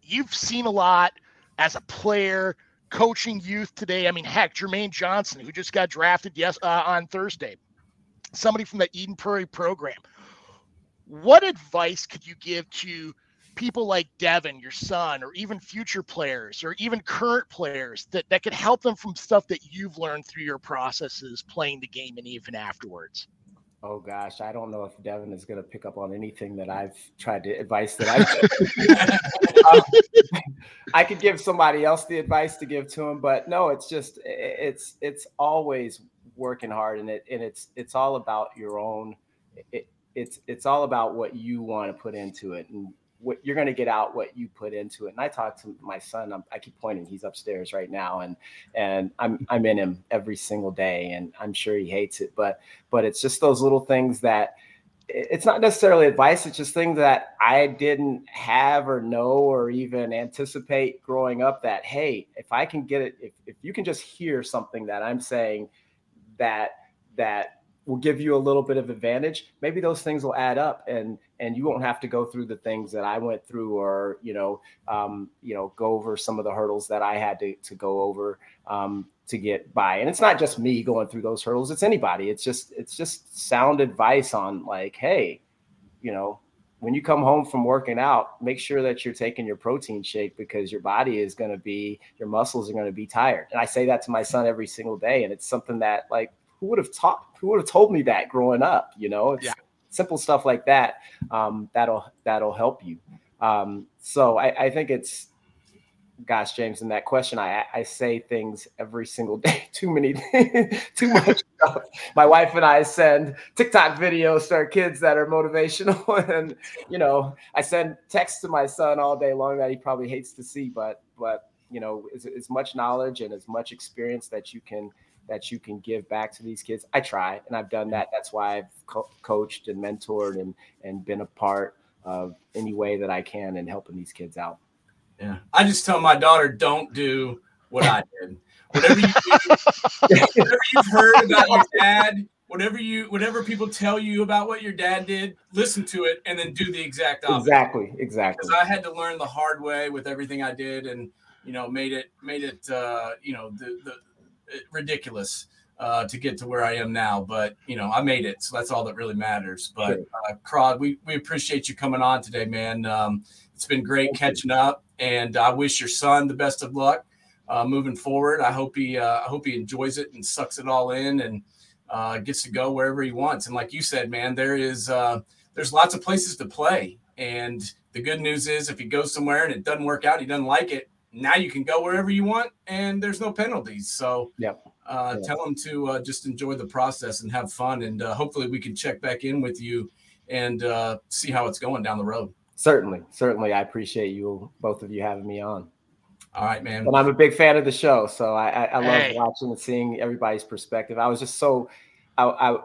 you've seen a lot as a player, coaching youth today. I mean, heck, Jermaine Johnson, who just got drafted yes uh, on Thursday, somebody from the Eden Prairie program. What advice could you give to people like Devin, your son, or even future players, or even current players that, that could help them from stuff that you've learned through your processes playing the game and even afterwards? Oh gosh, I don't know if Devin is going to pick up on anything that I've tried to advice that I've. um, I could give somebody else the advice to give to him, but no, it's just it's it's always working hard, and it and it's it's all about your own. It, it's it's all about what you want to put into it and what you're going to get out what you put into it. And I talk to my son. I'm, i keep pointing. He's upstairs right now, and and I'm I'm in him every single day, and I'm sure he hates it. But but it's just those little things that it's not necessarily advice. It's just things that I didn't have or know or even anticipate growing up. That hey, if I can get it, if if you can just hear something that I'm saying that that will give you a little bit of advantage maybe those things will add up and and you won't have to go through the things that i went through or you know um, you know go over some of the hurdles that i had to, to go over um, to get by and it's not just me going through those hurdles it's anybody it's just it's just sound advice on like hey you know when you come home from working out, make sure that you're taking your protein shake because your body is going to be, your muscles are going to be tired. And I say that to my son every single day. And it's something that, like, who would have taught who would have told me that growing up you know? It's yeah. simple stuff like that um, that'll that'll help you. Um, so I, I, think it's gosh james in that question i i say things every single day too many too much stuff. My wife and i send tiktok videos to our kids that are motivational and you know i send texts to my son all day long that he probably hates to see but but you know as, as much knowledge and as much experience that you can that you can give back to these kids. I try, and I've done that. That's why I've co- coached and mentored and and been a part of any way that I can in helping these kids out. Yeah, I just tell my daughter, don't do what I did. Whatever you do, whatever you've heard about your dad, whatever you whatever people tell you about what your dad did, listen to it and then do the exact opposite. Exactly, exactly. Because I had to learn the hard way with everything I did, and you know, made it made it uh, you know the the ridiculous uh, to get to where I am now. But you know, I made it, so that's all that really matters. But uh, Crod, we we appreciate you coming on today, man. Um, it's been great Thank catching you. up, and I wish your son the best of luck uh, moving forward. I hope he uh, I hope he enjoys it and sucks it all in and uh, gets to go wherever he wants. And like you said, man, there is uh, there's lots of places to play. And the good news is, if he goes somewhere and it doesn't work out, he doesn't like it, now you can go wherever you want and there's no penalties. So yep. Uh, yeah. tell them to uh, just enjoy the process and have fun. And uh, hopefully we can check back in with you and uh, see how it's going down the road. Certainly. Certainly. I appreciate you, both of you having me on. All right, man. And I'm a big fan of the show. So I, I, I love hey. watching and seeing everybody's perspective. I was just so, I, I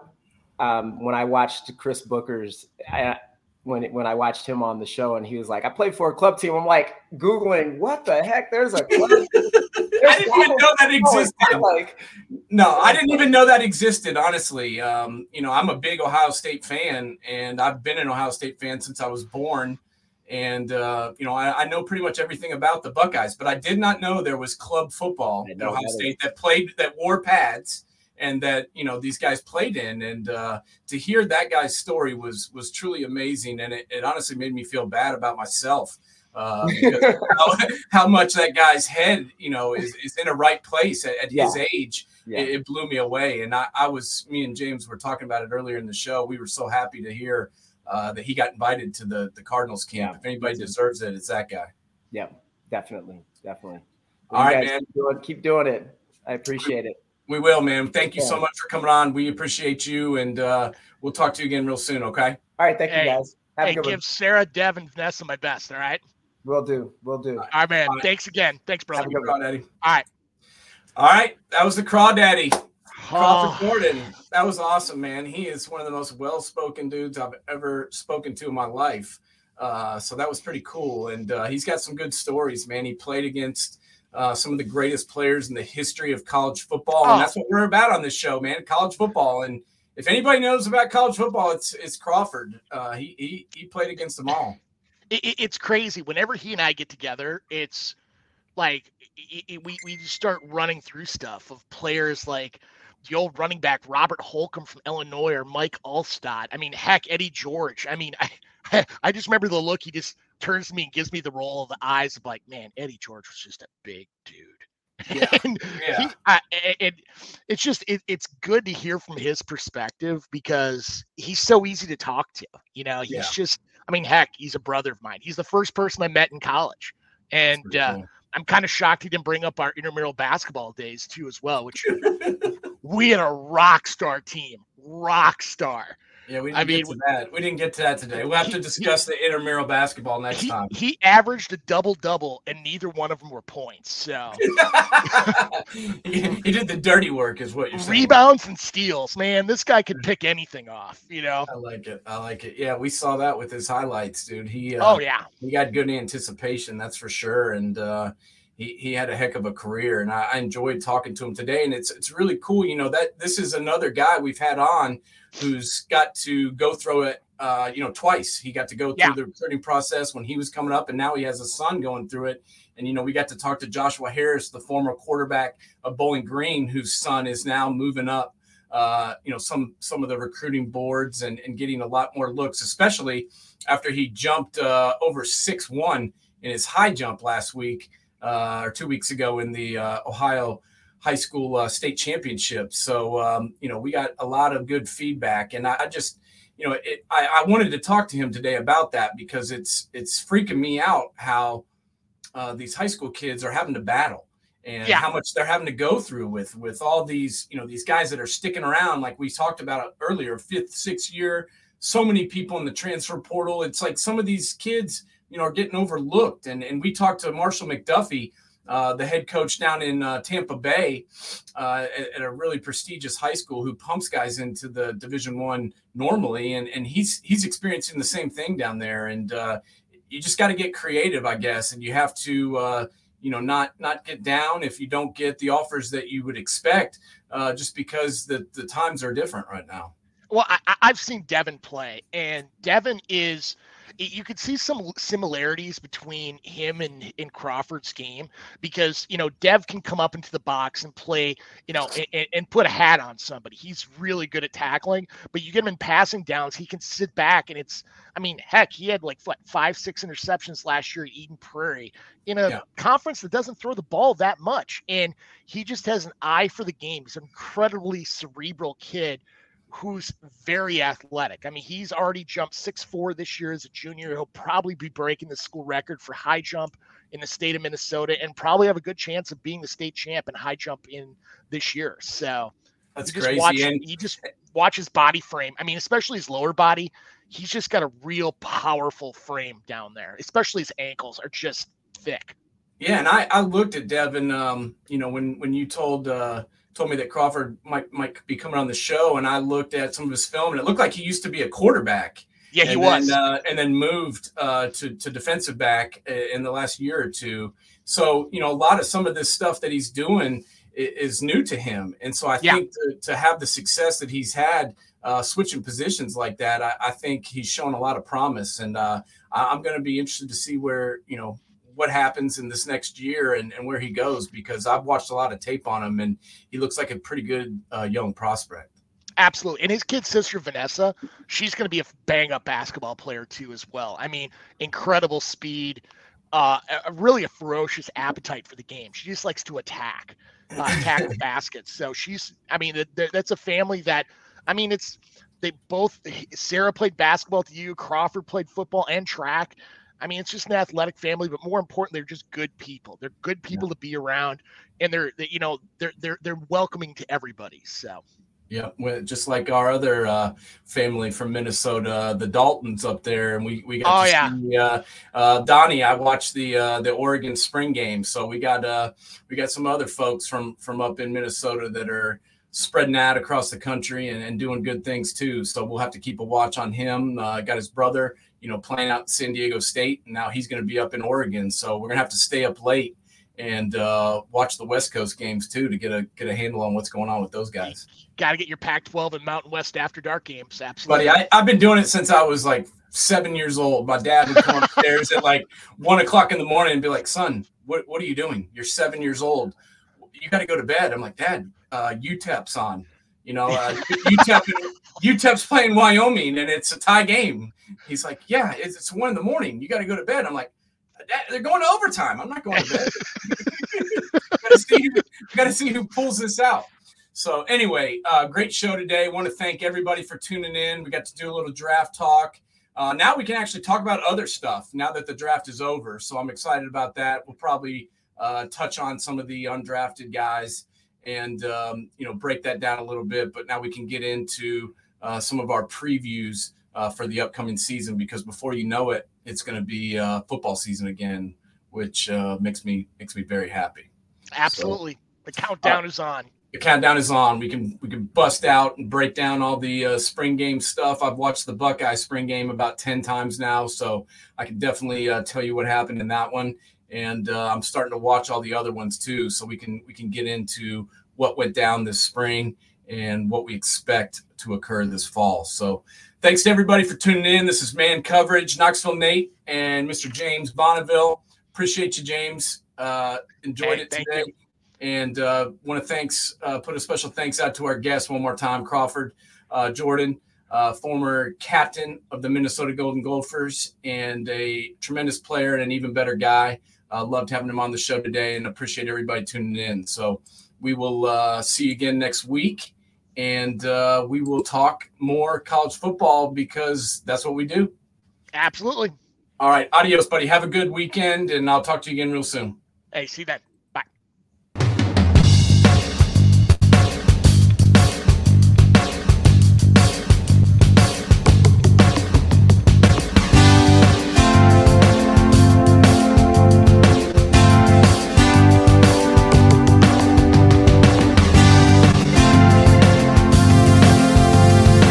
um, when I watched Chris Booker's, I, when when I watched him on the show and he was like, I played for a club team. I'm like Googling, what the heck? There's a club. I didn't even know that existed. Like, no, I didn't even know that existed. Honestly, um, you know, I'm a big Ohio State fan, and I've been an Ohio State fan since I was born. And uh, you know, I, I, know pretty much everything about the Buckeyes, but I did not know there was club football at Ohio State that played that wore pads and that you know these guys played in. And uh, to hear that guy's story was was truly amazing. And it, it honestly made me feel bad about myself uh, how, how, much that guy's head you know is, is in a right place at, at yeah. his age. Yeah. it, it, blew me away. And I, I was me and james were talking about it earlier in the show. We were so happy to hear uh, that he got invited to the the cardinals camp. Yeah. if anybody deserves it it's that guy. Yeah definitely definitely. Well, all right man. keep doing, keep doing it. I appreciate it we will, man. Thank you yeah. so much for coming on. We appreciate you, and uh, we'll talk to you again real soon. Okay. All right. Thank hey, you, guys. Have hey, give one. Sarah, Dev, and Vanessa my best. All right. We'll do. We'll do. All right, man. All right. Thanks again. Thanks, brother. Have a good one, Eddie. All right. All right. That was the Crawdaddy. Crawford oh. Gordon. That was awesome, man. He is one of the most well-spoken dudes I've ever spoken to in my life. Uh, so that was pretty cool. And uh, he's got some good stories, man. He played against uh, some of the greatest players in the history of college football, oh. and that's what we're about on this show, man. College football, and if anybody knows about college football, it's it's Crawford. Uh, he he he played against them all. It, it's crazy. Whenever he and I get together, it's like it, we we start running through stuff of players like the old running back Robert Holcombe from Illinois or Mike Alstott. I mean, heck, Eddie George. I mean, I I just remember the look he just turns to me and gives me the roll of the eyes of like, man, Eddie George was just a big dude. Yeah. and yeah. He, I, and it's just it, it's good to hear from his perspective because he's so easy to talk to. You know, he's yeah. just I mean, heck, he's a brother of mine. He's the first person I met in college, and uh, cool. I'm kind of shocked he didn't bring up our intramural basketball days too as well. Which we had a rock star team, rock star. Yeah, we didn't I mean, get to that. We didn't get to that today. We'll have he, to discuss he, the intramural basketball next he, time. He averaged a double double, and neither one of them were points. So he, he, did the dirty work, is what you're saying. Rebounds and steals, man. This guy could pick anything off. You know. I like it. I like it. Yeah, we saw that with his highlights, dude. He. Uh, oh yeah. He got good anticipation, that's for sure, and. uh he, he had a heck of a career and I, I, enjoyed talking to him today and it's it's really cool you know that this is another guy we've had on who's got to go through it uh, you know twice he got to go through yeah. the recruiting process when he was coming up and now he has a son going through it and you know we got to talk to joshua harris the former quarterback of bowling green whose son is now moving up uh, you know some some of the recruiting boards and, and getting a lot more looks especially after he jumped uh, over six one in his high jump last week uh, or two weeks ago in the uh, Ohio high school uh, state championship. So um, you know we got a lot of good feedback, and I, I just you know it, I, I, wanted to talk to him today about that because it's it's freaking me out how uh, these high school kids are having to battle and yeah. how much they're having to go through with with all these you know these guys that are sticking around like we talked about earlier fifth sixth year so many people in the transfer portal it's like some of these kids you know are getting overlooked. And and we talked to Marshall McDuffie, uh, the head coach down in uh, Tampa Bay, uh, at, at, a really prestigious high school, who pumps guys into the Division One normally, and and he's he's experiencing the same thing down there. And uh, you just got to get creative, I guess, and you have to. Uh, you know, not not get down if you don't get the offers that you would expect, uh, just because the the times are different right now. Well, I, I've seen Devin play, and Devin is you could see some similarities between him and in Crawford's game because you know Dev can come up into the box and play, you know, and, and, put a hat on somebody. He's really good at tackling, but you get him in passing downs, he can sit back and it's. I mean, heck, he had like what five, six interceptions last year at Eden Prairie in a yeah. conference that doesn't throw the ball that much, and he just has an eye for the game. He's an incredibly cerebral kid who's very athletic. I mean, he's already jumped six four this year as a junior. He'll probably be breaking the school record for high jump in the state of Minnesota and probably have a good chance of being the state champ in high jump in this year. So that's you crazy. Watch, and you just watch his body frame. I mean, especially his lower body. He's just got a real powerful frame down there. Especially his ankles are just thick. Yeah, and I, I looked at Devin. Um, you know, when when you told uh, told me that Crawford might might be coming on the show, and I looked at some of his film, and it looked like he used to be a quarterback. Yeah, he and was, then, uh, and then moved uh, to to defensive back in the last year or two. So you know, a lot of some of this stuff that he's doing is, new to him, and so I yeah. think to, to, have the success that he's had uh, switching positions like that, I, I, think he's shown a lot of promise, and uh, I'm going to be interested to see where you know what happens in this next year and, and where he goes because I've watched a lot of tape on him and he looks like a pretty good uh, young prospect. Absolutely. And his kid sister, Vanessa, she's going to be a bang up basketball player too, as well. I mean, incredible speed, uh, a, really a ferocious appetite for the game. She just likes to attack, uh, attack the baskets. So she's, I mean, that's a family that, I mean, it's, they both, Sarah played basketball to you, Crawford played football and track. I mean, it's just an athletic family, but more importantly, they're just good people. They're good people yeah. to be around, and they're, they, you know, they're they're they're welcoming to everybody. So. Yeah, just like our other uh, family from Minnesota, the Daltons up there, and we we got oh, yeah. see uh, uh, Donnie. I watched the uh, the Oregon spring game, so we got uh, we got some other folks from from up in Minnesota that are spreading out across the country and, and doing good things too. So we'll have to keep a watch on him. Uh, got his brother you know, playing out San Diego State, and now he's going to be up in Oregon. So we're going to have to stay up late and uh, watch the West Coast games too to get a get a handle on what's going on with those guys. Got to get your Pac-12 and Mountain West after dark games. Absolutely, buddy. I, I've been doing it since I was like seven years old. My dad would come upstairs at like one o'clock in the morning and be like, "Son, what what are you doing? You're seven years old. You got to go to bed." I'm like, "Dad, uh, UTEP's on." You know, uh, UTEP UTEP's playing Wyoming and it's a tie game. He's like, yeah, it's, it's one in the morning. You got to go to bed. I'm like, they're going to overtime. I'm not going to bed. gotta see gotta see who pulls this out. So anyway, uh, great show today. Want to thank everybody for tuning in. We got to do a little draft talk. Uh, now we can actually talk about other stuff now that the draft is over. So I'm excited about that. We'll probably uh, touch on some of the undrafted guys and um, you know break that down a little bit. But now we can get into uh, some of our previews uh, for the upcoming season because before you know it, it's going to be uh, football season again, which uh, makes me makes me very happy. Absolutely, so, the countdown is on. The countdown is on. We can we can bust out and break down all the uh, spring game stuff. I've watched the Buckeye spring game about ten times now, so I can definitely uh, tell you what happened in that one. And uh, I'm starting to watch all the other ones too, so we can we can get into what went down this spring and what we expect to occur this fall. So thanks to everybody for tuning in. This is Man Coverage, Knoxville Nate and Mr. James Bonneville. Appreciate you, James. Uh, enjoyed hey, it today. You. And uh, want to thanks uh, put a special thanks out to our guest one more time, Crawford uh, Jordan, uh, former captain of the Minnesota Golden Gophers and a tremendous player and an even better guy. Uh, loved having him on the show today and appreciate everybody tuning in. So we will uh, see you again next week and uh, we will talk more college football because that's what we do. Absolutely. All right. Adios, buddy. Have a good weekend, and I'll talk to you again real soon. Hey, see that.